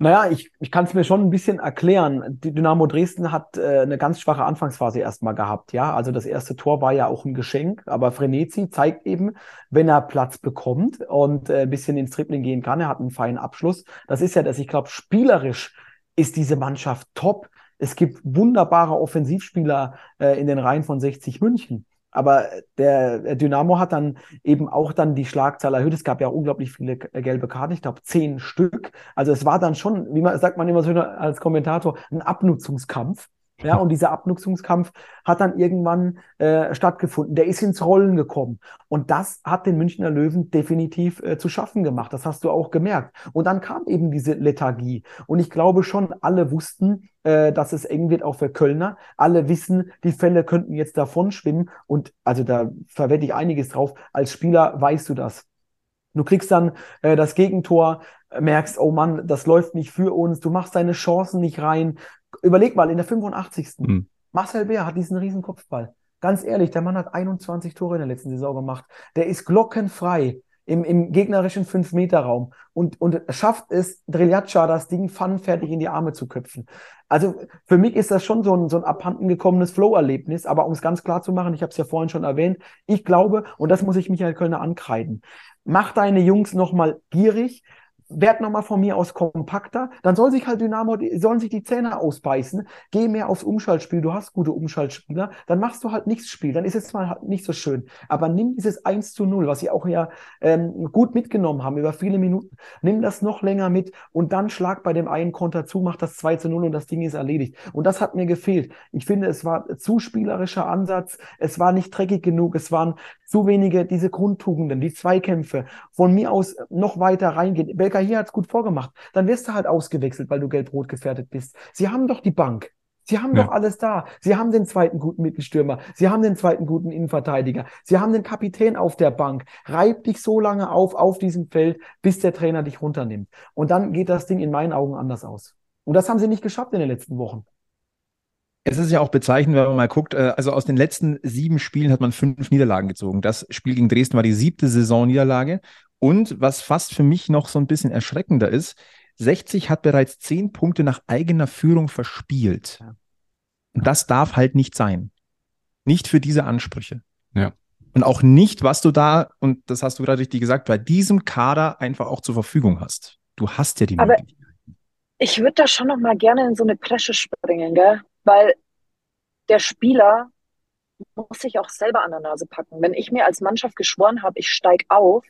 Naja, ich, ich kann es mir schon ein bisschen erklären. Die Dynamo Dresden hat äh, eine ganz schwache Anfangsphase erstmal gehabt, ja. Also das erste Tor war ja auch ein Geschenk, aber Frenetzi zeigt eben, wenn er Platz bekommt und äh, ein bisschen ins Tripling gehen kann, er hat einen feinen Abschluss. Das ist ja das, ich glaube, spielerisch ist diese Mannschaft top. Es gibt wunderbare Offensivspieler äh, in den Reihen von 60 München. Aber der, der Dynamo hat dann eben auch dann die Schlagzahl erhöht. Es gab ja unglaublich viele äh, gelbe Karten, ich glaube zehn Stück. Also es war dann schon, wie man sagt man immer so als Kommentator, ein Abnutzungskampf. Ja, und dieser Abnutzungskampf hat dann irgendwann äh, stattgefunden. Der ist ins Rollen gekommen. Und das hat den Münchner Löwen definitiv äh, zu schaffen gemacht. Das hast du auch gemerkt. Und dann kam eben diese Lethargie. Und ich glaube schon, alle wussten, äh, dass es eng wird auch für Kölner. Alle wissen, die Fälle könnten jetzt davon schwimmen. Und also da verwette ich einiges drauf. Als Spieler weißt du das. Du kriegst dann äh, das Gegentor, merkst, oh Mann, das läuft nicht für uns, du machst deine Chancen nicht rein, überleg mal, in der 85. Mhm. Marcel Bär hat diesen riesen Kopfball. Ganz ehrlich, der Mann hat 21 Tore in der letzten Saison gemacht. Der ist glockenfrei im, im gegnerischen 5-Meter-Raum und, und schafft es, Driljatscha das Ding pfannenfertig in die Arme zu köpfen. Also für mich ist das schon so ein, so ein abhanden gekommenes Flow-Erlebnis, aber um es ganz klar zu machen, ich habe es ja vorhin schon erwähnt, ich glaube, und das muss ich Michael Kölner ankreiden, mach deine Jungs nochmal gierig, werd nochmal von mir aus kompakter, dann soll sich halt Dynamo, sollen sich die Zähne ausbeißen, geh mehr aufs Umschaltspiel, du hast gute Umschaltspieler, dann machst du halt nichts Spiel, dann ist es mal halt nicht so schön. Aber nimm dieses 1 zu 0, was sie auch ja ähm, gut mitgenommen haben über viele Minuten, nimm das noch länger mit und dann schlag bei dem einen Konter zu, mach das 2 zu 0 und das Ding ist erledigt. Und das hat mir gefehlt. Ich finde, es war zu spielerischer Ansatz, es war nicht dreckig genug, es waren zu wenige diese Grundtugenden, die Zweikämpfe, von mir aus noch weiter reingehen. Belka hier hat's gut vorgemacht. Dann wirst du halt ausgewechselt, weil du gelb-rot gefährdet bist. Sie haben doch die Bank. Sie haben ja. doch alles da. Sie haben den zweiten guten Mittelstürmer. Sie haben den zweiten guten Innenverteidiger. Sie haben den Kapitän auf der Bank. Reib dich so lange auf, auf diesem Feld, bis der Trainer dich runternimmt. Und dann geht das Ding in meinen Augen anders aus. Und das haben sie nicht geschafft in den letzten Wochen. Es ist ja auch bezeichnend, wenn man mal guckt, äh, also aus den letzten sieben Spielen hat man fünf Niederlagen gezogen. Das Spiel gegen Dresden war die siebte Saisonniederlage. Und was fast für mich noch so ein bisschen erschreckender ist, 60 hat bereits zehn Punkte nach eigener Führung verspielt. Und das darf halt nicht sein. Nicht für diese Ansprüche. Ja. Und auch nicht, was du da, und das hast du gerade richtig gesagt, bei diesem Kader einfach auch zur Verfügung hast. Du hast ja die Aber Möglichkeit. Ich würde da schon noch mal gerne in so eine Presche springen, gell? weil der Spieler muss sich auch selber an der Nase packen. Wenn ich mir als Mannschaft geschworen habe, ich steige auf,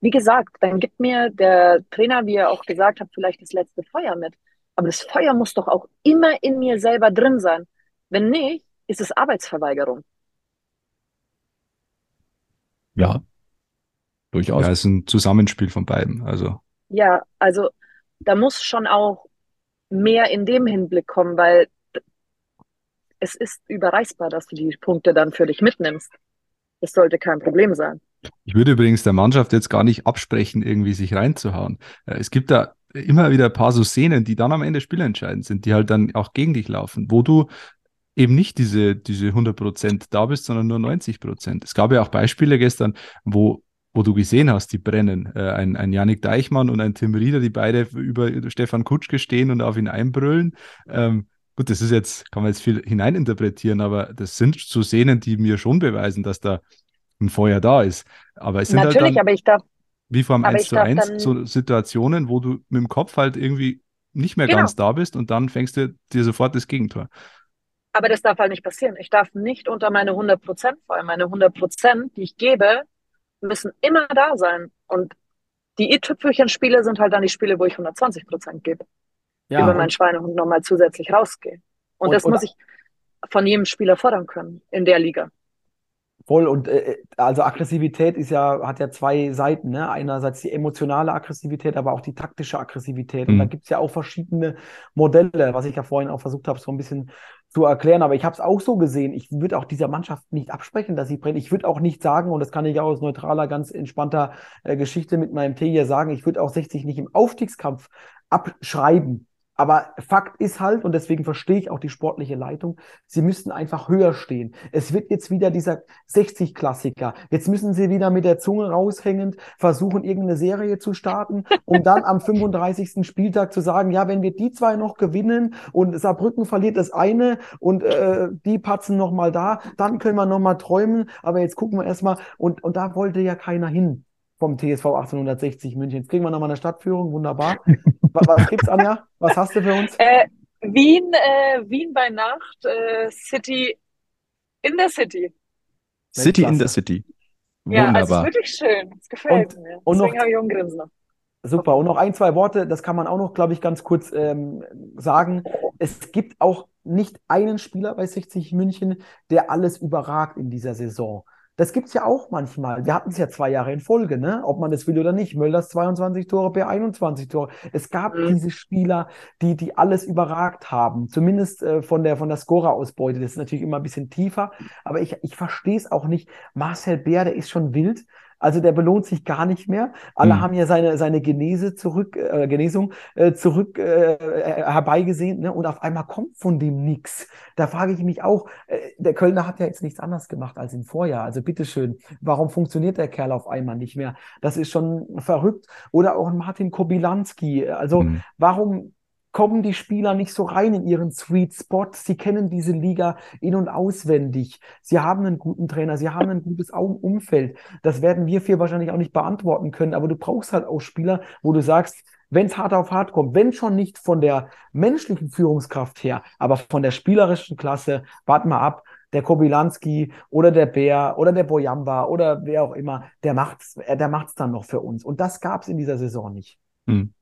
wie gesagt, dann gibt mir der Trainer, wie er auch gesagt hat, vielleicht das letzte Feuer mit. Aber das Feuer muss doch auch immer in mir selber drin sein. Wenn nicht, ist es Arbeitsverweigerung. Ja, durchaus. Ja, es ist ein Zusammenspiel von beiden. Also. Ja, also da muss schon auch mehr in dem Hinblick kommen, weil es ist überreißbar, dass du die Punkte dann für dich mitnimmst. Das sollte kein Problem sein. Ich würde übrigens der Mannschaft jetzt gar nicht absprechen, irgendwie sich reinzuhauen. Äh, es gibt da immer wieder ein paar so Szenen, die dann am Ende spielentscheidend sind, die halt dann auch gegen dich laufen, wo du eben nicht diese, diese 100 Prozent da bist, sondern nur 90 Prozent. Es gab ja auch Beispiele gestern, wo wo du gesehen hast, die brennen. Äh, ein, ein Janik Deichmann und ein Tim Rieder, die beide über Stefan Kutschke stehen und auf ihn einbrüllen. Ähm, Gut, das ist jetzt, kann man jetzt viel hineininterpretieren, aber das sind so Szenen, die mir schon beweisen, dass da ein Feuer da ist. Aber es sind Natürlich, halt dann, aber ich darf. Wie vor 1 zu 1 so Situationen, wo du mit dem Kopf halt irgendwie nicht mehr genau. ganz da bist und dann fängst du dir sofort das Gegentor. Aber das darf halt nicht passieren. Ich darf nicht unter meine 100 Prozent fallen. Meine 100 Prozent, die ich gebe, müssen immer da sein. Und die i-Tüpfelchen-Spiele sind halt dann die Spiele, wo ich 120 Prozent gebe ja, über meinen Schweinehund nochmal zusätzlich rausgehe. Und, und das muss ich von jedem Spieler fordern können in der Liga. Voll und äh, also Aggressivität ist ja, hat ja zwei Seiten, ne? Einerseits die emotionale Aggressivität, aber auch die taktische Aggressivität. Mhm. Und da mhm. gibt es ja auch verschiedene Modelle, was ich ja vorhin auch versucht habe, so ein bisschen zu erklären. Aber ich habe es auch so gesehen. Ich würde auch dieser Mannschaft nicht absprechen, dass sie brennt. Ich würde auch nicht sagen, und das kann ich auch aus neutraler, ganz entspannter äh, Geschichte mit meinem Tee hier sagen, ich würde auch 60 nicht im Aufstiegskampf abschreiben. Aber Fakt ist halt, und deswegen verstehe ich auch die sportliche Leitung, sie müssten einfach höher stehen. Es wird jetzt wieder dieser 60-Klassiker. Jetzt müssen sie wieder mit der Zunge raushängend versuchen, irgendeine Serie zu starten, um dann am 35. Spieltag zu sagen, ja, wenn wir die zwei noch gewinnen und Saarbrücken verliert das eine und äh, die patzen noch mal da, dann können wir noch mal träumen. Aber jetzt gucken wir erstmal, und, und da wollte ja keiner hin vom TSV 1860 München. Jetzt kriegen wir nochmal eine Stadtführung, wunderbar. was, was gibt's, Anja? Was hast du für uns? Äh, Wien, äh, Wien bei Nacht, äh, City in der City. City in der City. Wunderbar. Ja, also ist wirklich schön. Es gefällt und, mir. Und Deswegen habe ich auch Grinsen. Super. Und noch ein, zwei Worte, das kann man auch noch, glaube ich, ganz kurz ähm, sagen. Es gibt auch nicht einen Spieler bei 60 München, der alles überragt in dieser Saison. Das gibt's ja auch manchmal. Wir hatten es ja zwei Jahre in Folge, ne? ob man das will oder nicht. Mölders 22 Tore, per 21 Tore. Es gab mhm. diese Spieler, die, die alles überragt haben. Zumindest äh, von der, von der Scorer-Ausbeute. Das ist natürlich immer ein bisschen tiefer. Aber ich, ich verstehe es auch nicht. Marcel Bär, der ist schon wild. Also der belohnt sich gar nicht mehr. Alle mhm. haben ja seine, seine Genese zurück, äh, Genesung äh, zurück äh, äh, herbeigesehen, ne? Und auf einmal kommt von dem nichts. Da frage ich mich auch, äh, der Kölner hat ja jetzt nichts anderes gemacht als im Vorjahr. Also bitteschön, warum funktioniert der Kerl auf einmal nicht mehr? Das ist schon verrückt. Oder auch Martin Kobilanski. Also mhm. warum kommen die Spieler nicht so rein in ihren Sweet Spot. Sie kennen diese Liga in- und auswendig. Sie haben einen guten Trainer, sie haben ein gutes Umfeld. Das werden wir vier wahrscheinlich auch nicht beantworten können, aber du brauchst halt auch Spieler, wo du sagst, wenn es hart auf hart kommt, wenn schon nicht von der menschlichen Führungskraft her, aber von der spielerischen Klasse, wart mal ab, der Kobilanski oder der Bär oder der Boyamba oder wer auch immer, der macht's, der macht's dann noch für uns. Und das gab's in dieser Saison nicht. Hm.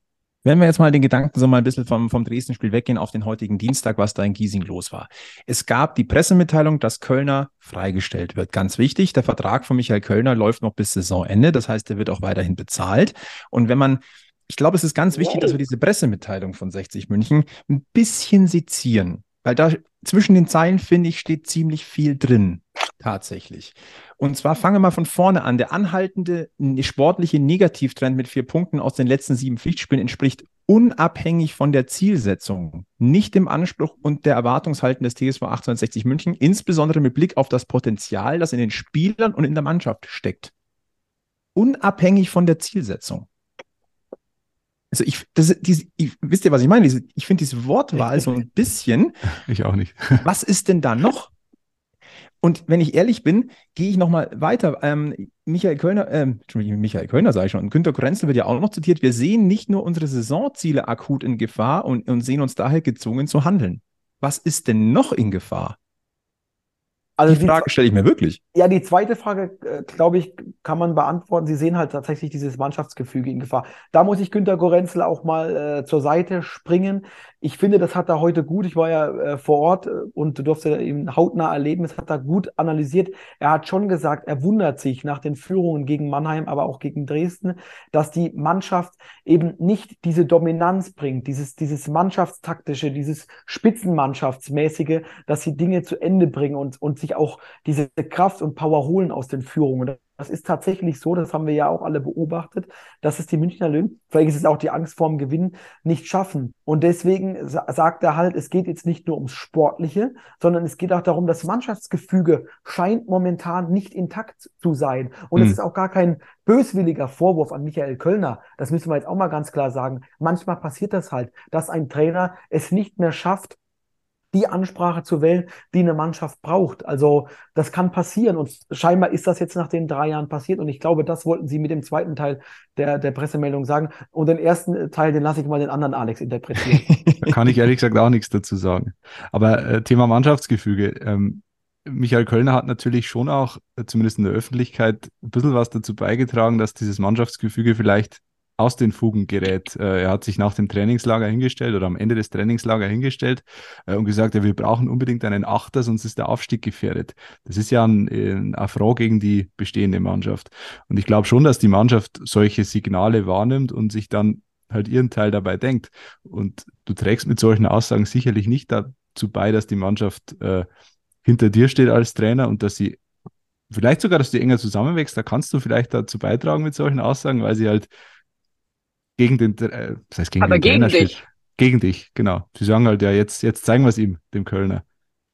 Wenn wir jetzt mal den Gedanken so mal ein bisschen vom, vom Dresden-Spiel weggehen auf den heutigen Dienstag, was da in Giesing los war. Es gab die Pressemitteilung, dass Kölner freigestellt wird. Ganz wichtig, der Vertrag von Michael Kölner läuft noch bis Saisonende. Das heißt, er wird auch weiterhin bezahlt. Und wenn man, ich glaube, es ist ganz wichtig, dass wir diese Pressemitteilung von 60 München ein bisschen sezieren. Weil da zwischen den Zeilen, finde ich, steht ziemlich viel drin. Tatsächlich. Und zwar fangen wir mal von vorne an. Der anhaltende sportliche Negativtrend mit vier Punkten aus den letzten sieben Pflichtspielen entspricht unabhängig von der Zielsetzung nicht dem Anspruch und der Erwartungshalten des TSV 1860 München, insbesondere mit Blick auf das Potenzial, das in den Spielern und in der Mannschaft steckt. Unabhängig von der Zielsetzung. Also ich, das, diese, ich, wisst ihr, was ich meine? Ich finde diese Wortwahl so ein bisschen. Ich auch nicht. Was ist denn da noch? Und wenn ich ehrlich bin, gehe ich nochmal weiter. Ähm, Michael Kölner, äh, Michael Kölner sage ich schon, Günter Grenzel wird ja auch noch zitiert. Wir sehen nicht nur unsere Saisonziele akut in Gefahr und, und sehen uns daher gezwungen zu handeln. Was ist denn noch in Gefahr? Also die, die Frage stelle ich mir wirklich. Ja, die zweite Frage, äh, glaube ich, kann man beantworten. Sie sehen halt tatsächlich dieses Mannschaftsgefüge in Gefahr. Da muss ich Günter Gorenzel auch mal äh, zur Seite springen. Ich finde, das hat er heute gut. Ich war ja äh, vor Ort äh, und durfte ihn hautnah erleben. Das hat er gut analysiert. Er hat schon gesagt, er wundert sich nach den Führungen gegen Mannheim, aber auch gegen Dresden, dass die Mannschaft eben nicht diese Dominanz bringt, dieses, dieses Mannschaftstaktische, dieses Spitzenmannschaftsmäßige, dass sie Dinge zu Ende bringen und, und sich auch diese Kraft und Power holen aus den Führungen. Das ist tatsächlich so, das haben wir ja auch alle beobachtet, dass es die Münchner Löwen, vielleicht ist es auch die Angst vorm Gewinn, nicht schaffen. Und deswegen sagt er halt, es geht jetzt nicht nur ums Sportliche, sondern es geht auch darum, das Mannschaftsgefüge scheint momentan nicht intakt zu sein. Und es mhm. ist auch gar kein böswilliger Vorwurf an Michael Kölner. Das müssen wir jetzt auch mal ganz klar sagen. Manchmal passiert das halt, dass ein Trainer es nicht mehr schafft, die Ansprache zu wählen, die eine Mannschaft braucht. Also das kann passieren und scheinbar ist das jetzt nach den drei Jahren passiert und ich glaube, das wollten sie mit dem zweiten Teil der, der Pressemeldung sagen und den ersten Teil, den lasse ich mal den anderen Alex interpretieren. da kann ich ehrlich gesagt auch nichts dazu sagen. Aber äh, Thema Mannschaftsgefüge. Ähm, Michael Kölner hat natürlich schon auch, äh, zumindest in der Öffentlichkeit, ein bisschen was dazu beigetragen, dass dieses Mannschaftsgefüge vielleicht aus den Fugen gerät. Äh, er hat sich nach dem Trainingslager hingestellt oder am Ende des Trainingslagers hingestellt äh, und gesagt, wir brauchen unbedingt einen Achter, sonst ist der Aufstieg gefährdet. Das ist ja ein, ein Affront gegen die bestehende Mannschaft. Und ich glaube schon, dass die Mannschaft solche Signale wahrnimmt und sich dann halt ihren Teil dabei denkt. Und du trägst mit solchen Aussagen sicherlich nicht dazu bei, dass die Mannschaft äh, hinter dir steht als Trainer und dass sie vielleicht sogar, dass die enger zusammenwächst, da kannst du vielleicht dazu beitragen mit solchen Aussagen, weil sie halt gegen den, äh, das heißt gegen Aber den gegen Trainer dich. Gegen dich, genau. Sie sagen halt, ja, jetzt, jetzt zeigen wir es ihm, dem Kölner.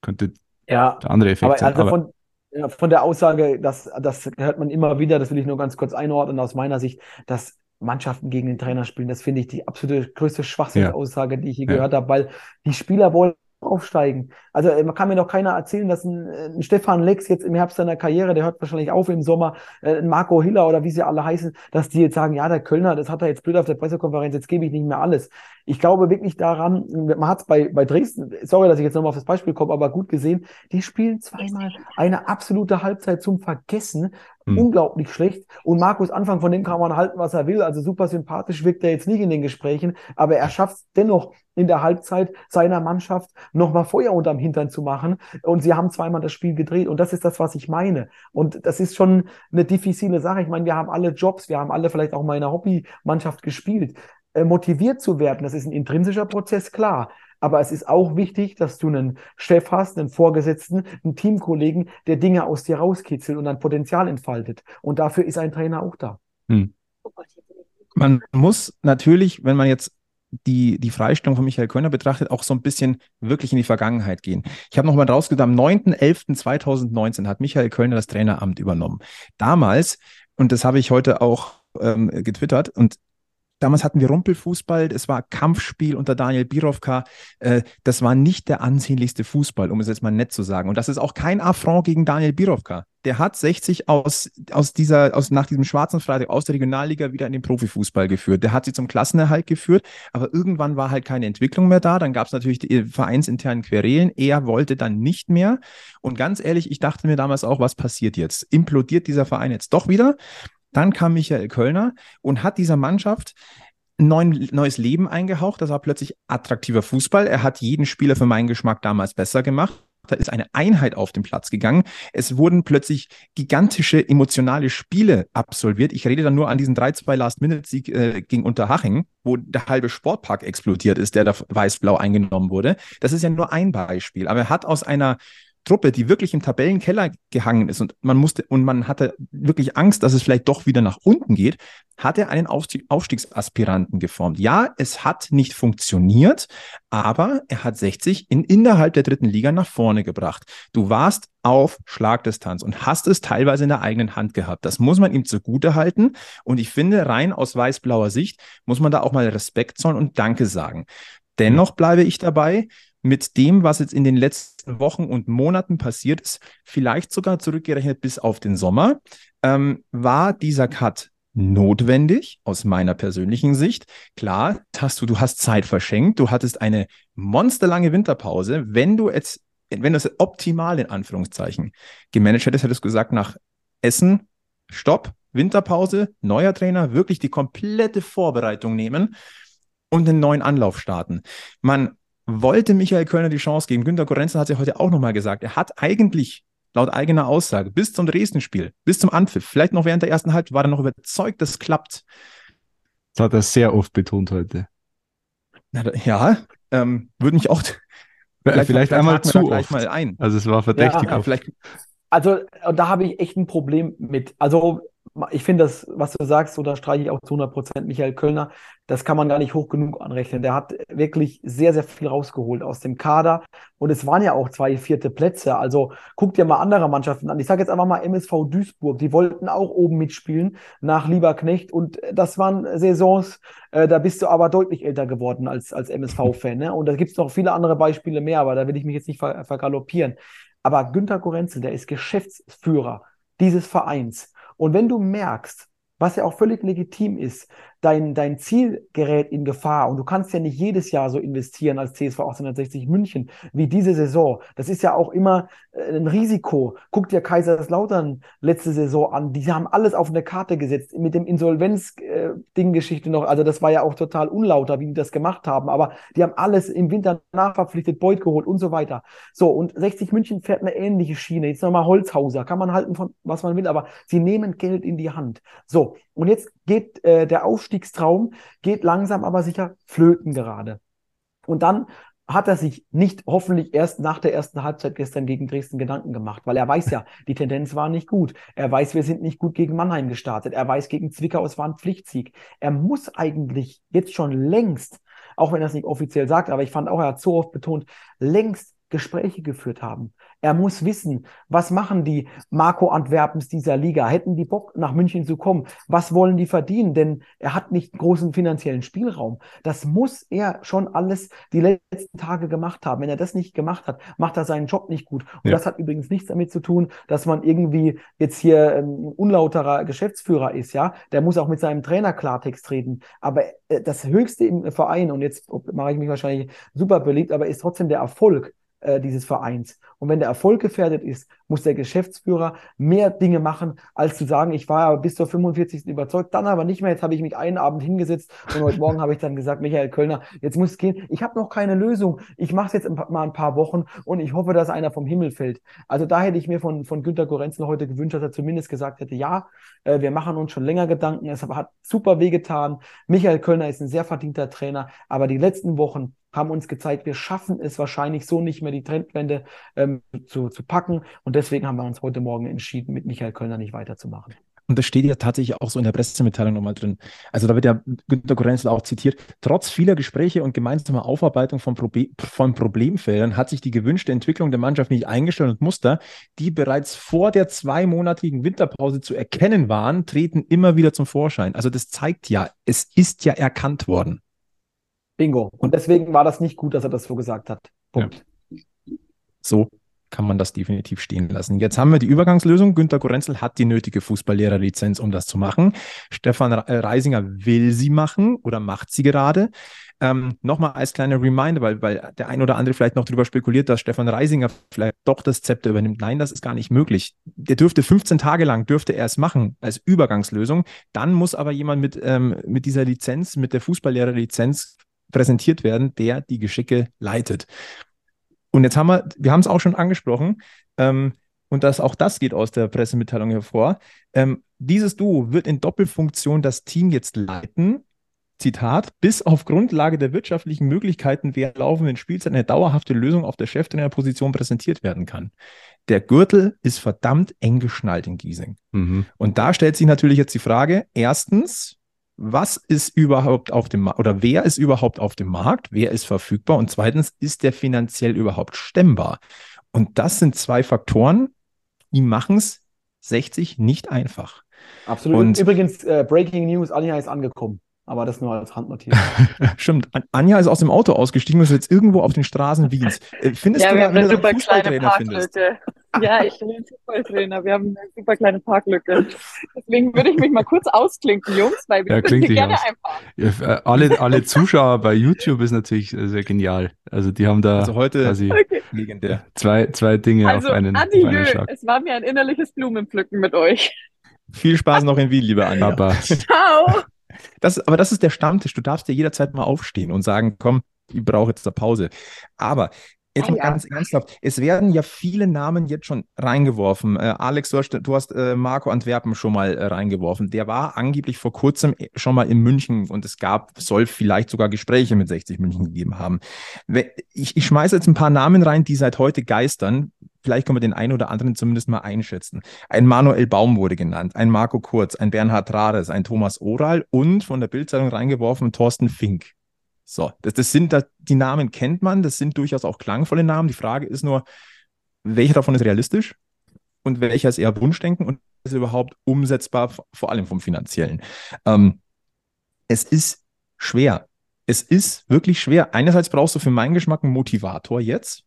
Könnte ja, der andere Effekt aber sein. Also aber von, ja, von der Aussage, das, das hört man immer wieder, das will ich nur ganz kurz einordnen aus meiner Sicht, dass Mannschaften gegen den Trainer spielen, das finde ich die absolute größte Schwachsinnsaussage, ja. die ich je gehört habe, weil die Spieler wollen aufsteigen. Also äh, man kann mir doch keiner erzählen, dass ein, ein, Stefan Lex jetzt im Herbst seiner Karriere, der hört wahrscheinlich auf im Sommer, äh, ein Marco Hiller oder wie sie alle heißen, dass die jetzt sagen, ja, der Kölner, das hat er jetzt blöd auf der Pressekonferenz, jetzt gebe ich nicht mehr alles. Ich glaube wirklich daran, man hat es bei, bei Dresden, sorry, dass ich jetzt nochmal auf das Beispiel komme, aber gut gesehen, die spielen zweimal eine absolute Halbzeit zum Vergessen, hm. unglaublich schlecht. Und Markus Anfang, von dem kann man halten, was er will. Also super sympathisch wirkt er jetzt nicht in den Gesprächen, aber er schafft es dennoch in der Halbzeit seiner Mannschaft nochmal Feuer unterm Hintern zu machen. Und sie haben zweimal das Spiel gedreht. Und das ist das, was ich meine. Und das ist schon eine diffizile Sache. Ich meine, wir haben alle Jobs, wir haben alle vielleicht auch mal in einer Hobbymannschaft gespielt. Äh, motiviert zu werden, das ist ein intrinsischer Prozess, klar. Aber es ist auch wichtig, dass du einen Chef hast, einen Vorgesetzten, einen Teamkollegen, der Dinge aus dir rauskitzelt und ein Potenzial entfaltet. Und dafür ist ein Trainer auch da. Hm. Man muss natürlich, wenn man jetzt die, die Freistellung von Michael Kölner betrachtet, auch so ein bisschen wirklich in die Vergangenheit gehen. Ich habe nochmal rausgedacht, am 9.11.2019 hat Michael Kölner das Traineramt übernommen. Damals, und das habe ich heute auch ähm, getwittert, und Damals hatten wir Rumpelfußball, es war Kampfspiel unter Daniel Birovka. Äh, das war nicht der ansehnlichste Fußball, um es jetzt mal nett zu sagen. Und das ist auch kein Affront gegen Daniel Birovka. Der hat 60 aus, aus dieser, aus, nach diesem schwarzen Freitag aus der Regionalliga wieder in den Profifußball geführt. Der hat sie zum Klassenerhalt geführt, aber irgendwann war halt keine Entwicklung mehr da. Dann gab es natürlich die vereinsinternen Querelen. Er wollte dann nicht mehr. Und ganz ehrlich, ich dachte mir damals auch, was passiert jetzt? Implodiert dieser Verein jetzt doch wieder? Dann kam Michael Kölner und hat dieser Mannschaft neuen, neues Leben eingehaucht. Das war plötzlich attraktiver Fußball. Er hat jeden Spieler für meinen Geschmack damals besser gemacht. Da ist eine Einheit auf den Platz gegangen. Es wurden plötzlich gigantische emotionale Spiele absolviert. Ich rede dann nur an diesen 3-2 Last-Minute-Sieg äh, gegen Unterhaching, wo der halbe Sportpark explodiert ist, der da weiß-blau eingenommen wurde. Das ist ja nur ein Beispiel. Aber er hat aus einer Truppe, die wirklich im Tabellenkeller gehangen ist und man musste und man hatte wirklich Angst, dass es vielleicht doch wieder nach unten geht, hat er einen Aufstieg, Aufstiegsaspiranten geformt. Ja, es hat nicht funktioniert, aber er hat 60 in, innerhalb der dritten Liga nach vorne gebracht. Du warst auf Schlagdistanz und hast es teilweise in der eigenen Hand gehabt. Das muss man ihm zugute halten. Und ich finde, rein aus weiß-blauer Sicht muss man da auch mal Respekt zollen und Danke sagen. Dennoch bleibe ich dabei, mit dem, was jetzt in den letzten Wochen und Monaten passiert ist, vielleicht sogar zurückgerechnet bis auf den Sommer, ähm, war dieser Cut notwendig aus meiner persönlichen Sicht. Klar, hast du, du hast Zeit verschenkt, du hattest eine monsterlange Winterpause. Wenn du jetzt, wenn du es optimal in Anführungszeichen gemanagt hättest, hättest du gesagt, nach Essen, Stopp, Winterpause, neuer Trainer, wirklich die komplette Vorbereitung nehmen und einen neuen Anlauf starten. Man wollte Michael Kölner die Chance geben. Günter Gorenzel hat es ja heute auch nochmal gesagt. Er hat eigentlich laut eigener Aussage bis zum Dresden-Spiel, bis zum Anpfiff, vielleicht noch während der ersten Halbzeit, war er noch überzeugt, dass es klappt. Das hat er sehr oft betont heute. Na, ja, ähm, würde mich auch vielleicht, vielleicht einmal zu oft. Mal ein. Also es war verdächtig. Ja, vielleicht. Also da habe ich echt ein Problem mit. Also ich finde das, was du sagst, oder streiche ich auch zu 100 Prozent Michael Kölner, das kann man gar nicht hoch genug anrechnen. Der hat wirklich sehr, sehr viel rausgeholt aus dem Kader. Und es waren ja auch zwei vierte Plätze. Also guck dir mal andere Mannschaften an. Ich sage jetzt einfach mal MSV Duisburg. Die wollten auch oben mitspielen nach Lieberknecht. Und das waren Saisons, äh, da bist du aber deutlich älter geworden als, als MSV-Fan. Ne? Und da gibt es noch viele andere Beispiele mehr, aber da will ich mich jetzt nicht ver vergaloppieren. Aber Günter Gorenzel, der ist Geschäftsführer dieses Vereins. Und wenn du merkst, was ja auch völlig legitim ist, dein, dein Ziel gerät in Gefahr und du kannst ja nicht jedes Jahr so investieren als CSV 1860 München wie diese Saison. Das ist ja auch immer äh, ein Risiko. Guck dir Kaiserslautern letzte Saison an. Die haben alles auf eine Karte gesetzt mit dem Insolvenz-Ding-Geschichte noch. Also das war ja auch total unlauter, wie die das gemacht haben. Aber die haben alles im Winter nachverpflichtet, Beut geholt und so weiter. So, und 60 München fährt eine ähnliche Schiene. Jetzt nochmal Holzhauser. Kann man halten von was man will, aber sie nehmen Geld in die Hand. So, und jetzt geht äh, der Aufstiegstraum, geht langsam aber sicher flöten gerade. Und dann hat er sich nicht hoffentlich erst nach der ersten Halbzeit gestern gegen Dresden Gedanken gemacht, weil er weiß ja, die Tendenz war nicht gut. Er weiß, wir sind nicht gut gegen Mannheim gestartet. Er weiß, gegen Zwickau, es war ein Pflichtsieg. Er muss eigentlich jetzt schon längst, auch wenn er es nicht offiziell sagt, aber ich fand auch, er hat so oft betont, längst Gespräche geführt haben. Er muss wissen, was machen die Marco Antwerpens dieser Liga? Hätten die Bock, nach München zu kommen? Was wollen die verdienen? Denn er hat nicht großen finanziellen Spielraum. Das muss er schon alles die letzten Tage gemacht haben. Wenn er das nicht gemacht hat, macht er seinen Job nicht gut. Und ja. das hat übrigens nichts damit zu tun, dass man irgendwie jetzt hier ein unlauterer Geschäftsführer ist. Ja, der muss auch mit seinem Trainer Klartext reden. Aber äh, das Höchste im Verein, und jetzt mache ich mich wahrscheinlich super beliebt, aber ist trotzdem der Erfolg äh, dieses Vereins. Und wenn der Erfolg gefährdet ist, muss der Geschäftsführer mehr Dinge machen, als zu sagen, ich war ja bis zur 45. überzeugt, dann aber nicht mehr. Jetzt habe ich mich einen Abend hingesetzt und heute Morgen habe ich dann gesagt, Michael Kölner, jetzt muss es gehen. Ich habe noch keine Lösung. Ich mache es jetzt mal ein paar Wochen und ich hoffe, dass einer vom Himmel fällt. Also da hätte ich mir von, von Günter Gorenzel heute gewünscht, dass er zumindest gesagt hätte, ja, äh, wir machen uns schon länger Gedanken. Es hat super wehgetan. Michael Kölner ist ein sehr verdienter Trainer, aber die letzten Wochen haben uns gezeigt, wir schaffen es wahrscheinlich so nicht mehr, die Trendwende ähm, zu, zu packen. Und deswegen haben wir uns heute Morgen entschieden, mit Michael Kölner nicht weiterzumachen. Und das steht ja tatsächlich auch so in der Pressemitteilung nochmal drin. Also da wird ja Günter Korenzel auch zitiert. Trotz vieler Gespräche und gemeinsamer Aufarbeitung von, Probe von Problemfeldern hat sich die gewünschte Entwicklung der Mannschaft nicht eingestellt und Muster, die bereits vor der zweimonatigen Winterpause zu erkennen waren, treten immer wieder zum Vorschein. Also das zeigt ja, es ist ja erkannt worden. Bingo. Und deswegen war das nicht gut, dass er das so gesagt hat. Punkt. Ja. So kann man das definitiv stehen lassen. Jetzt haben wir die Übergangslösung. Günter Gorenzel hat die nötige Fußballlehrerlizenz, um das zu machen. Stefan äh, Reisinger will sie machen oder macht sie gerade. Ähm, Nochmal als kleiner Reminder, weil, weil der ein oder andere vielleicht noch darüber spekuliert, dass Stefan Reisinger vielleicht doch das Zepter übernimmt. Nein, das ist gar nicht möglich. Der dürfte 15 Tage lang, dürfte er es machen als Übergangslösung. Dann muss aber jemand mit, ähm, mit dieser Lizenz, mit der Fußballlehrerlizenz präsentiert werden, der die Geschicke leitet. Und jetzt haben wir, wir haben es auch schon angesprochen, ähm, und das, auch das geht aus der Pressemitteilung hervor. Ähm, dieses Duo wird in Doppelfunktion das Team jetzt leiten. Zitat, bis auf Grundlage der wirtschaftlichen Möglichkeiten während laufenden Spielzeit eine dauerhafte Lösung auf der Cheftrainerposition präsentiert werden kann. Der Gürtel ist verdammt eng geschnallt in Giesing. Mhm. Und da stellt sich natürlich jetzt die Frage, erstens, was ist überhaupt auf dem Markt oder wer ist überhaupt auf dem Markt, wer ist verfügbar und zweitens, ist der finanziell überhaupt stemmbar? Und das sind zwei Faktoren, die machen es 60 nicht einfach. Absolut. Und Übrigens, äh, Breaking News, Anja ist angekommen. Aber das nur als Handnotiz. Stimmt. Anja ist aus dem Auto ausgestiegen und ist jetzt irgendwo auf den Straßen Wiens. Äh, findest ja, du, wir haben eine super kleine Parklücke. Ja, ich bin ein Fußballtrainer. Wir haben eine super kleine Parklücke. Deswegen würde ich mich mal kurz ausklinken, Jungs, weil wir ja, klingt gerne aus. einfach. Ja, äh, alle, alle Zuschauer bei YouTube ist natürlich sehr genial. Also die haben da also heute quasi okay. zwei, zwei Dinge also, auf einen, adieu. auf einen Schlag. Es war mir ein innerliches Blumenpflücken mit euch. Viel Spaß noch in Wien, liebe Anja. Ciao. Das, aber das ist der Stammtisch. Du darfst dir jederzeit mal aufstehen und sagen, komm, ich brauche jetzt eine Pause. Aber Jetzt mal ah, ja. ganz ernsthaft. Es werden ja viele Namen jetzt schon reingeworfen. Äh, Alex, du hast, du hast äh, Marco Antwerpen schon mal äh, reingeworfen. Der war angeblich vor kurzem äh, schon mal in München und es gab, soll vielleicht sogar Gespräche mit 60 München gegeben haben. Ich, ich schmeiße jetzt ein paar Namen rein, die seit heute geistern. Vielleicht können wir den einen oder anderen zumindest mal einschätzen. Ein Manuel Baum wurde genannt, ein Marco Kurz, ein Bernhard Rares, ein Thomas Oral und von der Bildzeitung reingeworfen Thorsten Fink. So, das, das sind, das, die Namen kennt man, das sind durchaus auch klangvolle Namen. Die Frage ist nur, welcher davon ist realistisch und welcher ist eher Wunschdenken und ist überhaupt umsetzbar, vor allem vom finanziellen. Ähm, es ist schwer. Es ist wirklich schwer. Einerseits brauchst du für meinen Geschmack einen Motivator jetzt.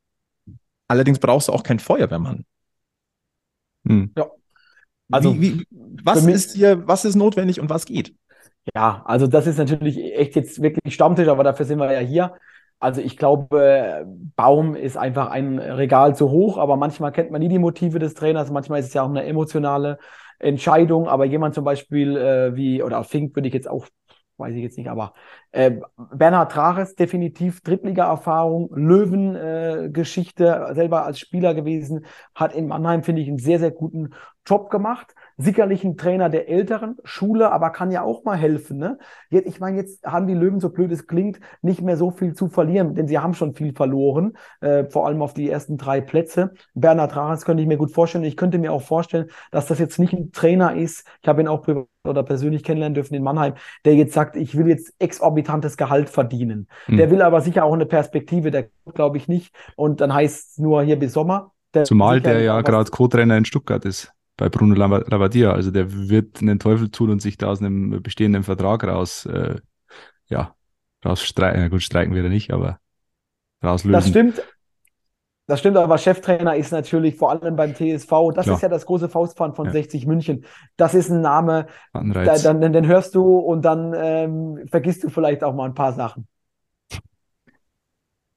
Allerdings brauchst du auch keinen Feuerwehrmann. Hm. Ja. Also, wie, wie, was ist hier, was ist notwendig und was geht? Ja, also das ist natürlich echt jetzt wirklich Stammtisch, aber dafür sind wir ja hier. Also ich glaube, Baum ist einfach ein Regal zu hoch, aber manchmal kennt man nie die Motive des Trainers. Manchmal ist es ja auch eine emotionale Entscheidung, aber jemand zum Beispiel äh, wie, oder Fink würde ich jetzt auch, weiß ich jetzt nicht, aber äh, Bernhard Traches, definitiv Drittliga-Erfahrung, Löwen-Geschichte, äh, selber als Spieler gewesen, hat in Mannheim, finde ich, einen sehr, sehr guten Job gemacht sicherlich ein Trainer der älteren Schule, aber kann ja auch mal helfen. Ne? Jetzt, ich meine, jetzt haben die Löwen, so blöd es klingt, nicht mehr so viel zu verlieren, denn sie haben schon viel verloren, äh, vor allem auf die ersten drei Plätze. Bernhard Rares könnte ich mir gut vorstellen. Ich könnte mir auch vorstellen, dass das jetzt nicht ein Trainer ist, ich habe ihn auch privat oder persönlich kennenlernen dürfen in Mannheim, der jetzt sagt, ich will jetzt exorbitantes Gehalt verdienen. Mhm. Der will aber sicher auch eine Perspektive, der glaube ich nicht. Und dann heißt es nur hier bis Sommer. Der Zumal der ja gerade Co-Trainer in Stuttgart ist bei Bruno Labbadia. Also der wird einen Teufel tun und sich da aus einem bestehenden Vertrag raus, äh, ja, rausstreiken. Ja, gut, streiken wir nicht, aber rauslösen. Das stimmt. Das stimmt, aber Cheftrainer ist natürlich vor allem beim TSV, das Klar. ist ja das große Faustpfand von ja. 60 München. Das ist ein Name, da, dann, den hörst du und dann ähm, vergisst du vielleicht auch mal ein paar Sachen.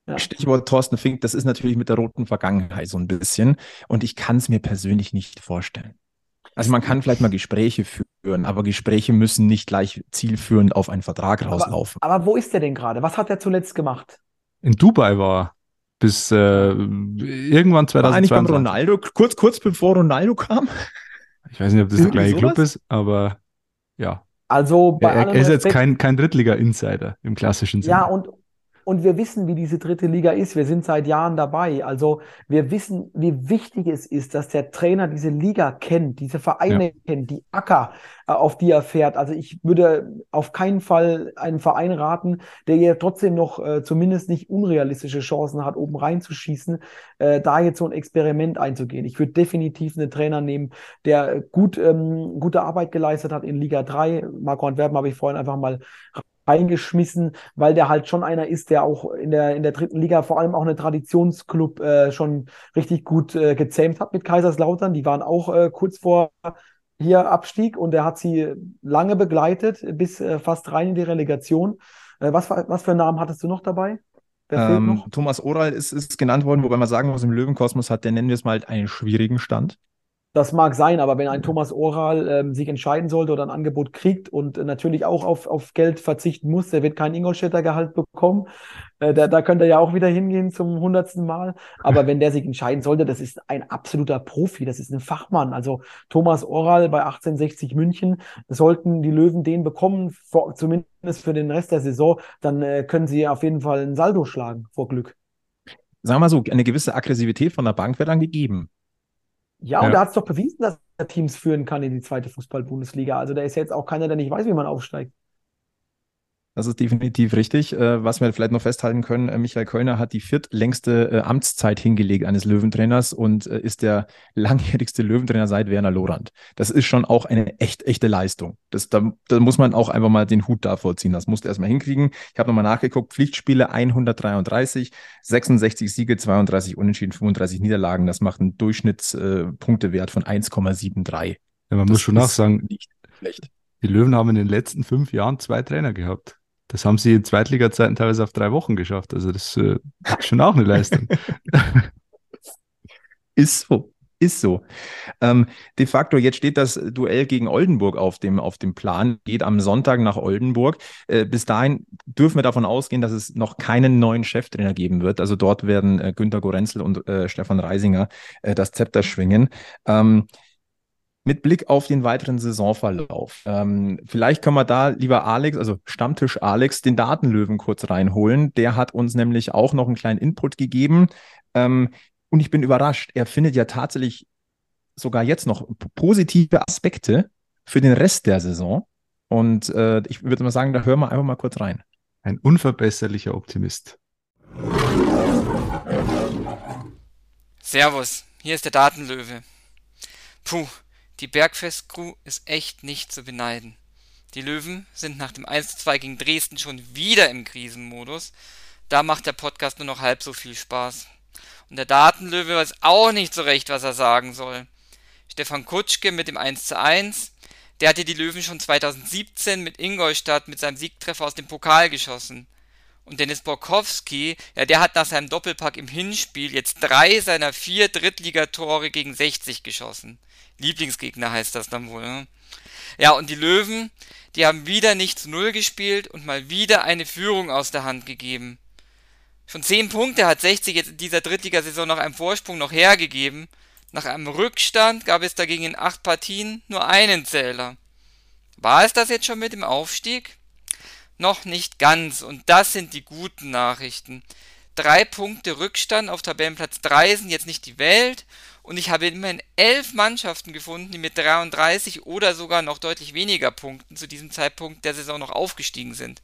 Ja. Stichwort Thorsten Fink, das ist natürlich mit der roten Vergangenheit so ein bisschen. Und ich kann es mir persönlich nicht vorstellen. Also man kann vielleicht mal Gespräche führen, aber Gespräche müssen nicht gleich zielführend auf einen Vertrag rauslaufen. Aber, aber wo ist der denn gerade? Was hat er zuletzt gemacht? In Dubai war er. Bis äh, irgendwann 2022. War eigentlich beim Ronaldo, kurz, kurz bevor Ronaldo kam? Ich weiß nicht, ob das der gleiche sowas? Club ist, aber ja. Also bei er, er ist jetzt kein, kein Drittliga-Insider im klassischen Sinne. Ja, und, und wir wissen, wie diese dritte Liga ist. Wir sind seit Jahren dabei. Also wir wissen, wie wichtig es ist, dass der Trainer diese Liga kennt, diese Vereine ja. kennt, die Acker, äh, auf die er fährt. Also ich würde auf keinen Fall einen Verein raten, der ja trotzdem noch äh, zumindest nicht unrealistische Chancen hat, oben reinzuschießen, äh, da jetzt so ein Experiment einzugehen. Ich würde definitiv einen Trainer nehmen, der gut ähm, gute Arbeit geleistet hat in Liga 3. Marco Antwerpen habe ich vorhin einfach mal reingeschmissen, weil der halt schon einer ist, der auch in der, in der dritten Liga vor allem auch eine Traditionsclub äh, schon richtig gut äh, gezähmt hat mit Kaiserslautern. Die waren auch äh, kurz vor hier Abstieg und er hat sie lange begleitet, bis äh, fast rein in die Relegation. Äh, was, was für Namen hattest du noch dabei? Ähm, Thomas Oral ist, ist genannt worden, wobei man sagen muss, im Löwenkosmos hat der, nennen wir es mal, einen schwierigen Stand. Das mag sein, aber wenn ein Thomas Oral ähm, sich entscheiden sollte oder ein Angebot kriegt und äh, natürlich auch auf, auf Geld verzichten muss, der wird kein Ingolstädter Gehalt bekommen. Äh, da, da könnte er ja auch wieder hingehen zum hundertsten Mal. Aber wenn der sich entscheiden sollte, das ist ein absoluter Profi, das ist ein Fachmann. Also Thomas Oral bei 1860 München, sollten die Löwen den bekommen, vor, zumindest für den Rest der Saison, dann äh, können sie auf jeden Fall ein Saldo schlagen vor Glück. Sagen wir mal so, eine gewisse Aggressivität von der Bank wird dann gegeben. Ja, und er hat es doch bewiesen, dass er Teams führen kann in die zweite Fußball-Bundesliga. Also der ist jetzt auch keiner, der nicht weiß, wie man aufsteigt. Das ist definitiv richtig. Äh, was wir vielleicht noch festhalten können, äh, Michael Kölner hat die viertlängste äh, Amtszeit hingelegt eines Löwentrainers und ist der langjährigste Löwentrainer seit Werner Lorand. Das ist schon auch eine echt, echte Leistung. Das, da, da muss man auch einfach mal den Hut davor ziehen. Das musste er erstmal hinkriegen. Ich habe nochmal nachgeguckt. Pflichtspiele 133, 66 Siege, 32 Unentschieden, 35 Niederlagen. Das macht einen Durchschnittspunktewert von 1,73. Ja, man das muss schon nachsagen, nicht schlecht. Die Löwen haben in den letzten fünf Jahren zwei Trainer gehabt. Das haben sie in Zweitliga-Zeiten teilweise auf drei Wochen geschafft. Also das äh, ist schon auch eine Leistung. ist so. Ist so. Ähm, de facto, jetzt steht das Duell gegen Oldenburg auf dem, auf dem Plan, geht am Sonntag nach Oldenburg. Äh, bis dahin dürfen wir davon ausgehen, dass es noch keinen neuen Cheftrainer geben wird. Also dort werden äh, Günter Gorenzel und äh, Stefan Reisinger äh, das Zepter schwingen. Ähm, mit Blick auf den weiteren Saisonverlauf. Ähm, vielleicht können wir da, lieber Alex, also Stammtisch Alex, den Datenlöwen kurz reinholen. Der hat uns nämlich auch noch einen kleinen Input gegeben. Ähm, und ich bin überrascht. Er findet ja tatsächlich sogar jetzt noch positive Aspekte für den Rest der Saison. Und äh, ich würde mal sagen, da hören wir einfach mal kurz rein. Ein unverbesserlicher Optimist. Servus, hier ist der Datenlöwe. Puh, die Bergfest-Crew ist echt nicht zu beneiden. Die Löwen sind nach dem 1:2 gegen Dresden schon wieder im Krisenmodus. Da macht der Podcast nur noch halb so viel Spaß. Und der Datenlöwe weiß auch nicht so recht, was er sagen soll. Stefan Kutschke mit dem 1:1, der hatte die Löwen schon 2017 mit Ingolstadt mit seinem Siegtreffer aus dem Pokal geschossen. Und Dennis Borkowski, ja, der hat nach seinem Doppelpack im Hinspiel jetzt drei seiner vier Drittligatore gegen 60 geschossen. Lieblingsgegner heißt das dann wohl. Ne? Ja, und die Löwen, die haben wieder nicht zu Null gespielt und mal wieder eine Führung aus der Hand gegeben. Schon 10 Punkte hat 60 jetzt in dieser Drittligasaison nach einem Vorsprung noch hergegeben. Nach einem Rückstand gab es dagegen in 8 Partien nur einen Zähler. War es das jetzt schon mit dem Aufstieg? Noch nicht ganz, und das sind die guten Nachrichten. Drei Punkte Rückstand auf Tabellenplatz 3 sind jetzt nicht die Welt und ich habe immerhin elf Mannschaften gefunden, die mit 33 oder sogar noch deutlich weniger Punkten zu diesem Zeitpunkt der Saison noch aufgestiegen sind.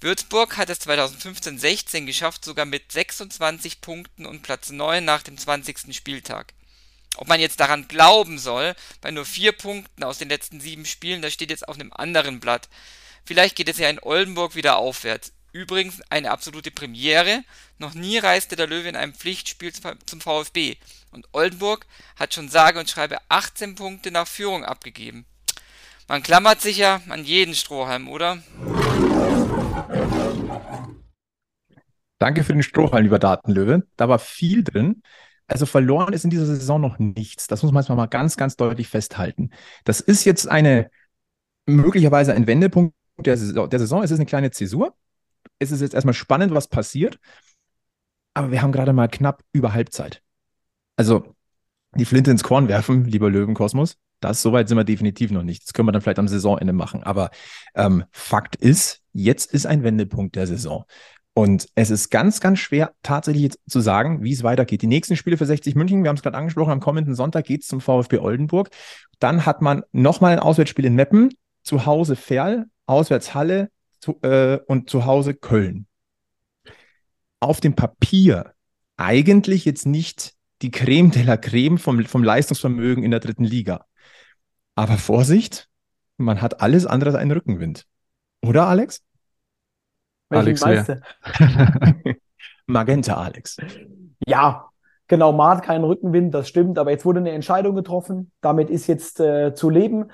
Würzburg hat es 2015-16 geschafft, sogar mit 26 Punkten und Platz 9 nach dem 20. Spieltag. Ob man jetzt daran glauben soll, bei nur vier Punkten aus den letzten sieben Spielen, das steht jetzt auf einem anderen Blatt. Vielleicht geht es ja in Oldenburg wieder aufwärts. Übrigens eine absolute Premiere. Noch nie reiste der Löwe in einem Pflichtspiel zum VfB. Und Oldenburg hat schon sage und schreibe 18 Punkte nach Führung abgegeben. Man klammert sich ja an jeden Strohhalm, oder? Danke für den Strohhalm, lieber Datenlöwe. Da war viel drin. Also verloren ist in dieser Saison noch nichts. Das muss man jetzt mal ganz, ganz deutlich festhalten. Das ist jetzt eine möglicherweise ein Wendepunkt der Saison. Der Saison. Es ist eine kleine Zäsur. Es ist jetzt erstmal spannend, was passiert. Aber wir haben gerade mal knapp über Halbzeit. Also die Flinte ins Korn werfen, lieber Löwenkosmos. Das soweit sind wir definitiv noch nicht. Das können wir dann vielleicht am Saisonende machen. Aber ähm, Fakt ist, jetzt ist ein Wendepunkt der Saison. Und es ist ganz, ganz schwer tatsächlich zu sagen, wie es weitergeht. Die nächsten Spiele für 60 München, wir haben es gerade angesprochen, am kommenden Sonntag geht es zum VfB Oldenburg. Dann hat man nochmal ein Auswärtsspiel in Meppen, zu Hause Ferl, auswärts Halle zu, äh, und zu Hause Köln. Auf dem Papier eigentlich jetzt nicht die Creme de la Creme vom, vom Leistungsvermögen in der dritten Liga. Aber Vorsicht, man hat alles andere als einen Rückenwind. Oder, Alex? Alex Wer? Magenta Alex. Ja, genau, Man hat keinen Rückenwind, das stimmt, aber jetzt wurde eine Entscheidung getroffen. Damit ist jetzt äh, zu leben.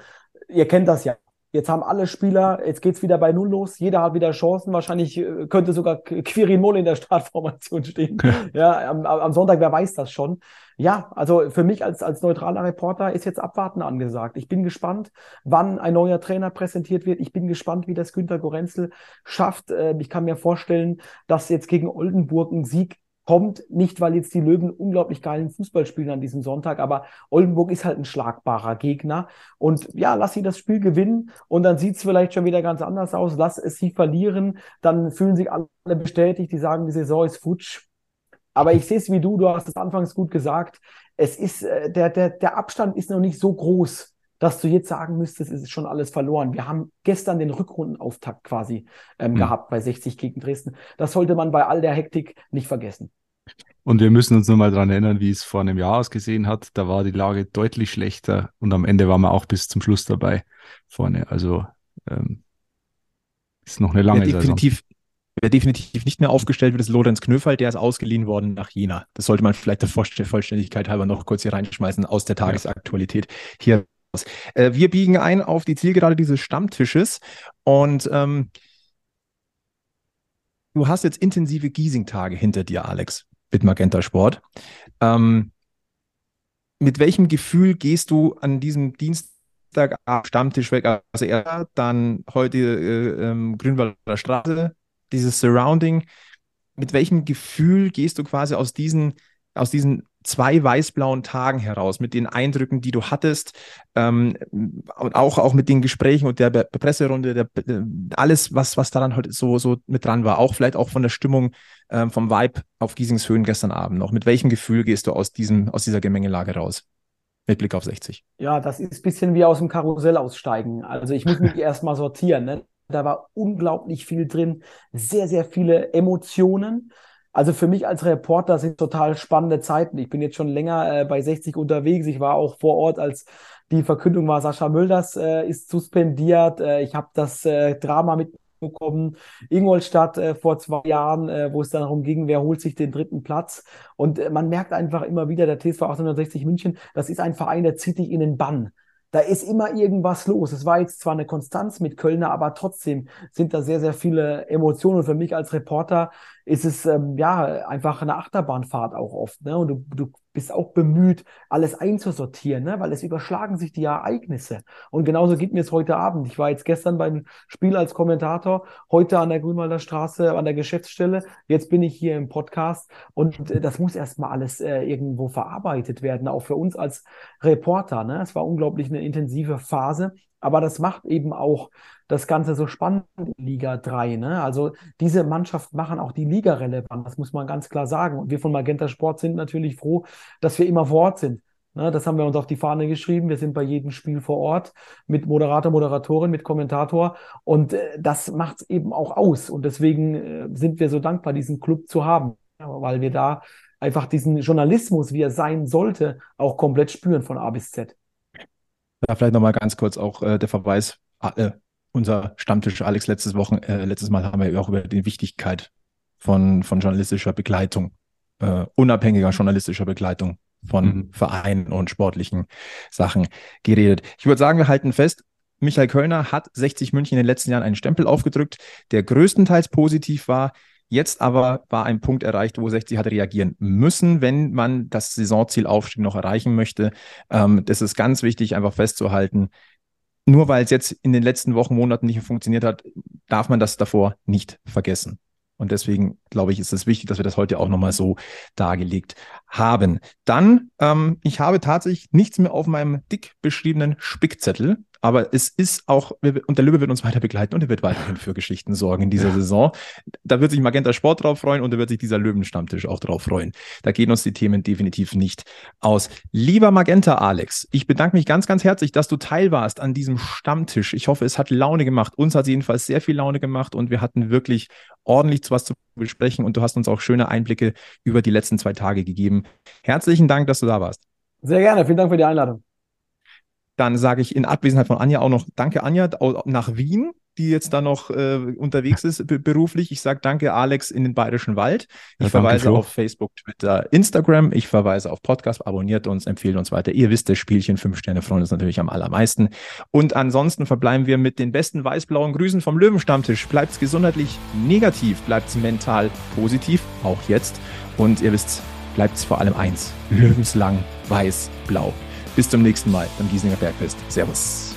Ihr kennt das ja. Jetzt haben alle Spieler, jetzt geht es wieder bei Null los, jeder hat wieder Chancen. Wahrscheinlich äh, könnte sogar Quirin Moll in der Startformation stehen. ja, am, am, Sonntag, wer weiß das schon. Ja, also für mich als, als neutraler Reporter ist jetzt Abwarten angesagt. Ich bin gespannt, wann ein neuer Trainer präsentiert wird. Ich bin gespannt, wie das Günter Gorenzel schafft. Ähm, ich kann mir vorstellen, dass jetzt gegen Oldenburg ein Sieg kommt, nicht weil jetzt die Löwen unglaublich geilen Fußball spielen an diesem Sonntag, aber Oldenburg ist halt ein schlagbarer Gegner. Und ja, lass sie das Spiel gewinnen und dann sieht es vielleicht schon wieder ganz anders aus. Lass es sie verlieren, dann fühlen sich alle bestätigt, die sagen, die Saison ist futsch. Aber ich sehe es wie du, du hast es anfangs gut gesagt. Es ist, äh, der, der, der Abstand ist noch nicht so groß dass du jetzt sagen müsstest, es ist schon alles verloren. Wir haben gestern den Rückrundenauftakt quasi ähm, mhm. gehabt bei 60 gegen Dresden. Das sollte man bei all der Hektik nicht vergessen. Und wir müssen uns nur mal daran erinnern, wie es vor einem Jahr ausgesehen hat. Da war die Lage deutlich schlechter und am Ende waren wir auch bis zum Schluss dabei vorne. Also ähm, ist noch eine lange ja, definitiv, Saison. Wer definitiv nicht mehr aufgestellt wird, ist Lorenz Knöfall, der ist ausgeliehen worden nach Jena. Das sollte man vielleicht der Vollständigkeit halber noch kurz hier reinschmeißen aus der Tagesaktualität. Hier äh, wir biegen ein auf die Zielgerade dieses Stammtisches und ähm, du hast jetzt intensive Giesing-Tage hinter dir, Alex, mit Magenta Sport. Ähm, mit welchem Gefühl gehst du an diesem Dienstag Stammtisch weg? Also er dann heute äh, ähm, Grünwalder Straße, dieses Surrounding. Mit welchem Gefühl gehst du quasi aus diesen, aus diesen zwei weiß-blauen Tagen heraus, mit den Eindrücken, die du hattest, ähm, und auch, auch mit den Gesprächen und der Be Presserunde, der, alles, was, was daran heute so, so mit dran war, auch vielleicht auch von der Stimmung, ähm, vom Vibe auf Giesingshöhen gestern Abend noch. Mit welchem Gefühl gehst du aus, diesem, aus dieser Gemengelage raus? Mit Blick auf 60. Ja, das ist ein bisschen wie aus dem Karussell aussteigen. Also ich muss mich erstmal sortieren. Ne? Da war unglaublich viel drin, sehr, sehr viele Emotionen. Also für mich als Reporter sind total spannende Zeiten. Ich bin jetzt schon länger äh, bei 60 unterwegs. Ich war auch vor Ort, als die Verkündung war, Sascha Mölders äh, ist suspendiert. Äh, ich habe das äh, Drama mitbekommen, Ingolstadt äh, vor zwei Jahren, äh, wo es dann darum ging, wer holt sich den dritten Platz. Und äh, man merkt einfach immer wieder, der TSV 1860 München, das ist ein Verein, der zieht dich in den Bann. Da ist immer irgendwas los. Es war jetzt zwar eine Konstanz mit Kölner, aber trotzdem sind da sehr, sehr viele Emotionen. Und für mich als Reporter ist es ähm, ja einfach eine Achterbahnfahrt auch oft. Ne? Und du, du bist auch bemüht, alles einzusortieren, ne? weil es überschlagen sich die Ereignisse. Und genauso geht mir es heute Abend. Ich war jetzt gestern beim Spiel als Kommentator, heute an der Grünwalder Straße, an der Geschäftsstelle. Jetzt bin ich hier im Podcast und äh, das muss erstmal alles äh, irgendwo verarbeitet werden, auch für uns als Reporter. Ne? Es war unglaublich eine intensive Phase. Aber das macht eben auch das Ganze so spannend in Liga 3. Ne? Also diese Mannschaft machen auch die Liga relevant, das muss man ganz klar sagen. Und wir von Magenta Sport sind natürlich froh, dass wir immer vor Ort sind. Ne? Das haben wir uns auf die Fahne geschrieben. Wir sind bei jedem Spiel vor Ort mit Moderator, Moderatorin, mit Kommentator. Und äh, das macht es eben auch aus. Und deswegen äh, sind wir so dankbar, diesen Club zu haben, weil wir da einfach diesen Journalismus, wie er sein sollte, auch komplett spüren von A bis Z. Da vielleicht nochmal ganz kurz auch äh, der Verweis, ah, äh, unser Stammtisch, Alex, letztes Wochen, äh, letztes Mal haben wir auch über die Wichtigkeit von, von journalistischer Begleitung, äh, unabhängiger journalistischer Begleitung von mhm. Vereinen und sportlichen Sachen geredet. Ich würde sagen, wir halten fest, Michael Kölner hat 60 München in den letzten Jahren einen Stempel aufgedrückt, der größtenteils positiv war. Jetzt aber war ein Punkt erreicht, wo 60 hat reagieren müssen, wenn man das Saisonziel Aufstieg noch erreichen möchte. Ähm, das ist ganz wichtig, einfach festzuhalten. Nur weil es jetzt in den letzten Wochen, Monaten nicht funktioniert hat, darf man das davor nicht vergessen. Und deswegen glaube ich, ist es wichtig, dass wir das heute auch nochmal so dargelegt haben. Dann, ähm, ich habe tatsächlich nichts mehr auf meinem dick beschriebenen Spickzettel. Aber es ist auch, und der Löwe wird uns weiter begleiten und er wird weiterhin für Geschichten sorgen in dieser ja. Saison. Da wird sich Magenta Sport drauf freuen und da wird sich dieser Löwenstammtisch auch drauf freuen. Da gehen uns die Themen definitiv nicht aus. Lieber Magenta Alex, ich bedanke mich ganz, ganz herzlich, dass du teil warst an diesem Stammtisch. Ich hoffe, es hat Laune gemacht. Uns hat es jedenfalls sehr viel Laune gemacht und wir hatten wirklich ordentlich zu was zu besprechen und du hast uns auch schöne Einblicke über die letzten zwei Tage gegeben. Herzlichen Dank, dass du da warst. Sehr gerne. Vielen Dank für die Einladung. Dann sage ich in Abwesenheit von Anja auch noch Danke, Anja, nach Wien, die jetzt da noch äh, unterwegs ist beruflich. Ich sage Danke, Alex, in den Bayerischen Wald. Ich ja, verweise auf Facebook, Twitter, Instagram. Ich verweise auf Podcast. Abonniert uns, empfehlt uns weiter. Ihr wisst, das Spielchen Fünf Sterne Freunde ist natürlich am allermeisten. Und ansonsten verbleiben wir mit den besten weiß-blauen Grüßen vom Löwenstammtisch. Bleibt's gesundheitlich negativ, bleibt's mental positiv, auch jetzt. Und ihr wisst, bleibt's vor allem eins: Löwenslang weiß-blau. Bis zum nächsten Mal beim Giesinger Bergfest. Servus.